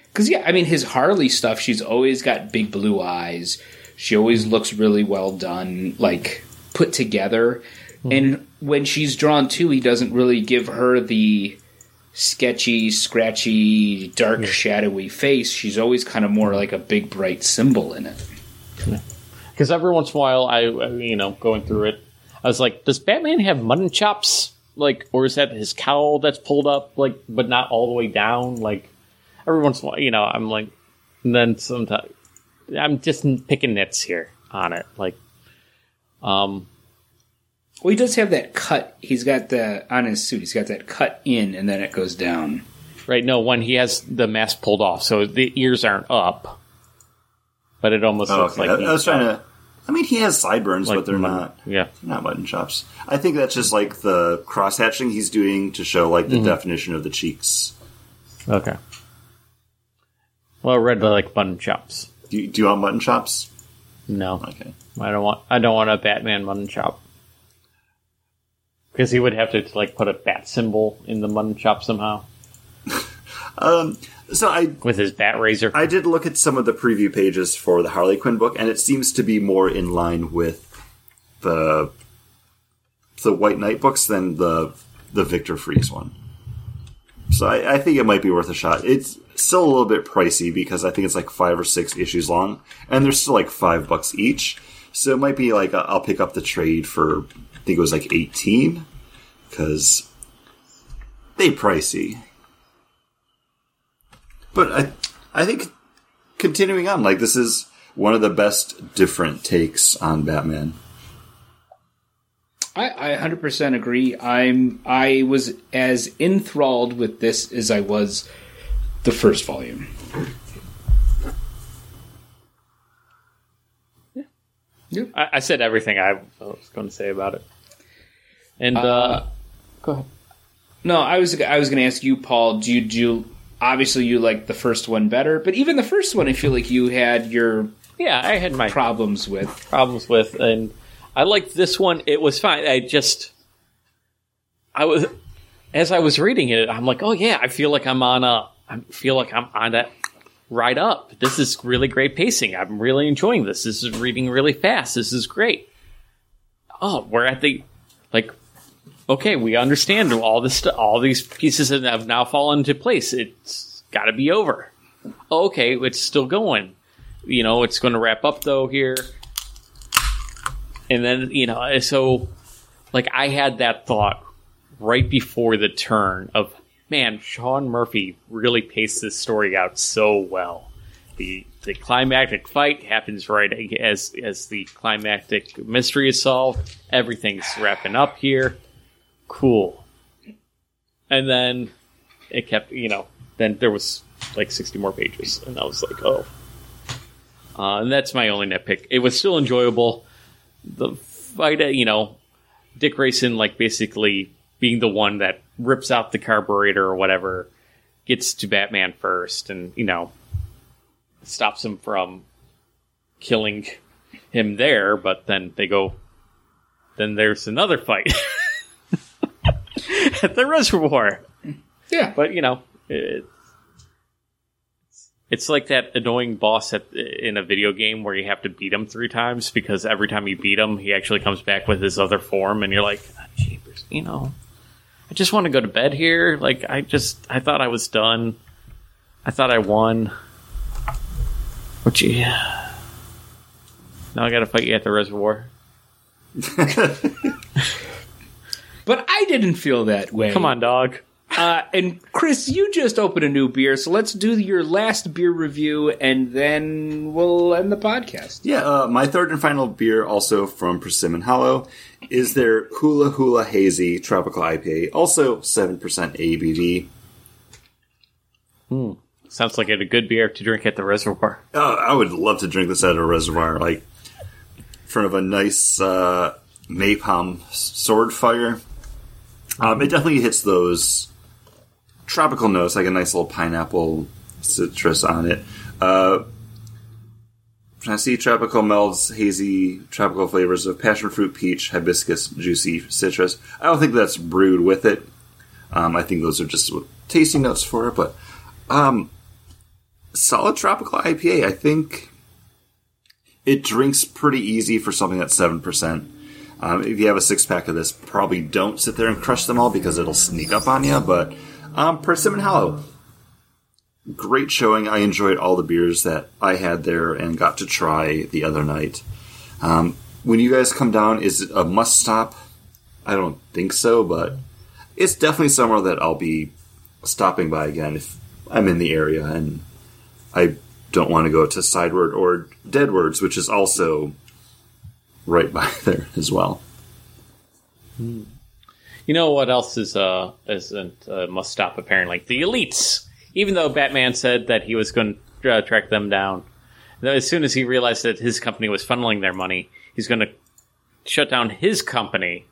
Because, yeah, I mean, his Harley stuff, she's always got big blue eyes. She always looks really well done, like put together. Mm-hmm. And when she's drawn too, he doesn't really give her the sketchy, scratchy, dark, shadowy face. She's always kind of more like a big, bright symbol in it. because every once in a while I, I, you know, going through it, I was like, does Batman have mutton chops? Like, or is that his cowl that's pulled up, like, but not all the way down? Like, every once in a while, you know, I'm like, and then sometimes I'm just picking nits here on it, like, um, Well, he does have that cut. He's got the on his suit. He's got that cut in, and then it goes down. right? No, when he has the mask pulled off, so the ears aren't up, but it almost Oh, looks okay. like I, I was trying to. I mean, he has sideburns, like but they're mutton- not Yeah, they're not mutton chops. I think that's just like the cross hatching he's doing to show like Mm-hmm. the definition of the cheeks. okay. Well, red like mutton chops. Do you, do you want mutton chops? No. Okay. I don't want. I don't want a Batman mutton chop because he would have to like put a bat symbol in the mutton chop somehow Um, so I with his bat razor. I did look at some of the preview pages for the Harley Quinn book, and it seems to be more in line with the the White Knight books than the the Victor Freeze one. So I, I think it might be worth a shot. It's still a little bit pricey because I think it's like five or six issues long, and they're still like five bucks each. So it might be like i I'll pick up the trade for think it was like eighteen because they pricey. But I, I think continuing on, like this is one of the best different takes on Batman. I, I 100% agree. I'm I was as enthralled with this as I was the first volume. Yeah, I, I said everything I was going to say about it. And uh, Uh, go ahead. No, I was I was going to ask you, Paul. Do you do you, obviously you like the first one better, but even the first one, I feel like you had your Yeah, I had my problems with. problems with, and I liked this one. It was fine. I just, I was, as I was reading it, I'm like, oh yeah, I feel like I'm on a, I feel like I'm on that ride up. This is really great pacing. I'm really enjoying this. This is reading really fast. This is great. Oh, we're at the, like, okay, we understand all this, all these pieces have now fallen into place. It's got to be over. Okay, it's still going. You know, it's going to wrap up though here and then you know so like i had that thought right before the turn of man sean murphy really paced this story out so well the the climactic fight happens right as as the climactic mystery is solved everything's wrapping up here cool. And then it kept you know then there was like 60 more pages and i was like oh. Uh, and that's my only nitpick. It was still enjoyable. The fight, uh, you know, Dick Grayson, like basically being the one that rips out the carburetor or whatever, gets to Batman first and, you know, stops him from killing him there, but then they go, then there's another fight at the reservoir. Yeah, But, you know, it, it's like that annoying boss at, in a video game where you have to beat him three times because every time you beat him, he actually comes back with his other form, and you're like, "Ah, you know, I just want to go to bed here. Like, I just, I thought I was done. I thought I won. But yeah. Now I gotta fight you at the reservoir. but I didn't feel that way. Come on, dog. Uh, Uh, and Chris, you just opened a new beer, so let's do your last beer review, and then we'll end the podcast. Yeah, uh, my third and final beer, also from Persimmon Hollow, is their Hula Hula Hazy Tropical IPA, also 7% ABV. Sounds like a good beer to drink at the reservoir. Oh, I would love to drink this at a reservoir, like in front of a nice uh, napalm sword fire. Um, it definitely hits those tropical notes, like a nice little pineapple citrus on it. Uh, I see tropical melds, hazy tropical flavors of passion fruit, peach, hibiscus, juicy citrus. I don't think that's brewed with it. Um, I think those are just tasting notes for it, but um, solid tropical IPA. I think it drinks pretty easy for something that's seven percent. Um, if you have a six pack of this, probably don't sit there and crush them all because it'll sneak up on you. But um, Persimmon Hollow, great showing. I enjoyed all the beers that I had there and got to try the other night. Um, when you guys come down, is it a must stop? I don't think so, but it's definitely somewhere that I'll be stopping by again if I'm in the area and I don't want to go to Sideward or Deadwords, which is also right by there as well. You know what else is uh isn't uh, must stop apparently the elites. Even though Batman said that he was going to uh, track them down, as soon as he realized that his company was funneling their money, he's going to shut down his company.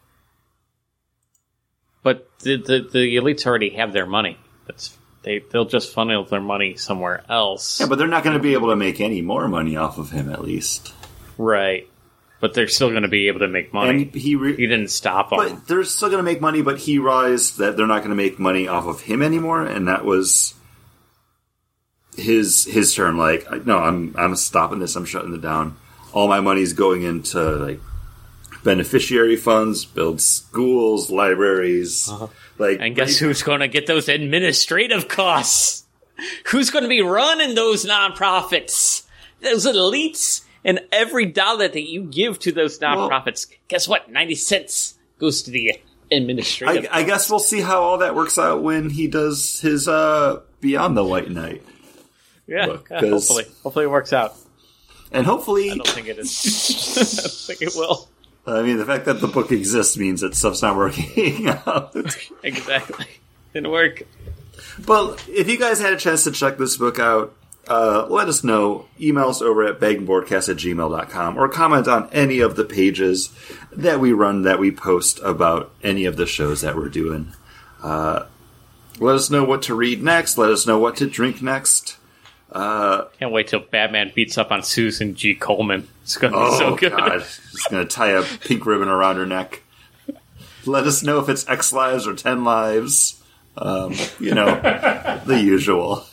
But the, the the elites already have their money. That's they they'll just funnel their money somewhere else. Yeah, but they're not going to be able to make any more money off of him, at least. right. But they're still going to be able to make money. And he, re- he didn't stop them. but they're still going to make money. But he realized that they're not going to make money off of him anymore, and that was his his term. Like, no, I'm I'm stopping this. I'm shutting it down. All my money's going into like beneficiary funds, build schools, libraries. Uh-huh. Like, And guess who's going to get those administrative costs? Who's going to be running those nonprofits? Those elites? And every dollar that you give to those nonprofits, guess what? 90 cents goes to the administrative. I, I guess we'll see how all that works out when he does his uh, Beyond the White Knight, yeah, 'cause- hopefully. Hopefully it works out. and hopefully, I don't think it is. I don't think it will. I mean, the fact that the book exists means that stuff's not working out. Exactly. Didn't work. But if you guys had a chance to check this book out, uh, let us know. Email us over at bagandboardcast at gmail.com or comment on any of the pages that we run that we post about any of the shows that we're doing. Uh, let us know what to read next. Let us know what to drink next. Can't wait till Batman beats up on Susan G. Komen. It's going to be Oh, so good. God. Just going to tie a pink ribbon around her neck. Let us know if it's X lives or 10 lives. Um, you know, the usual.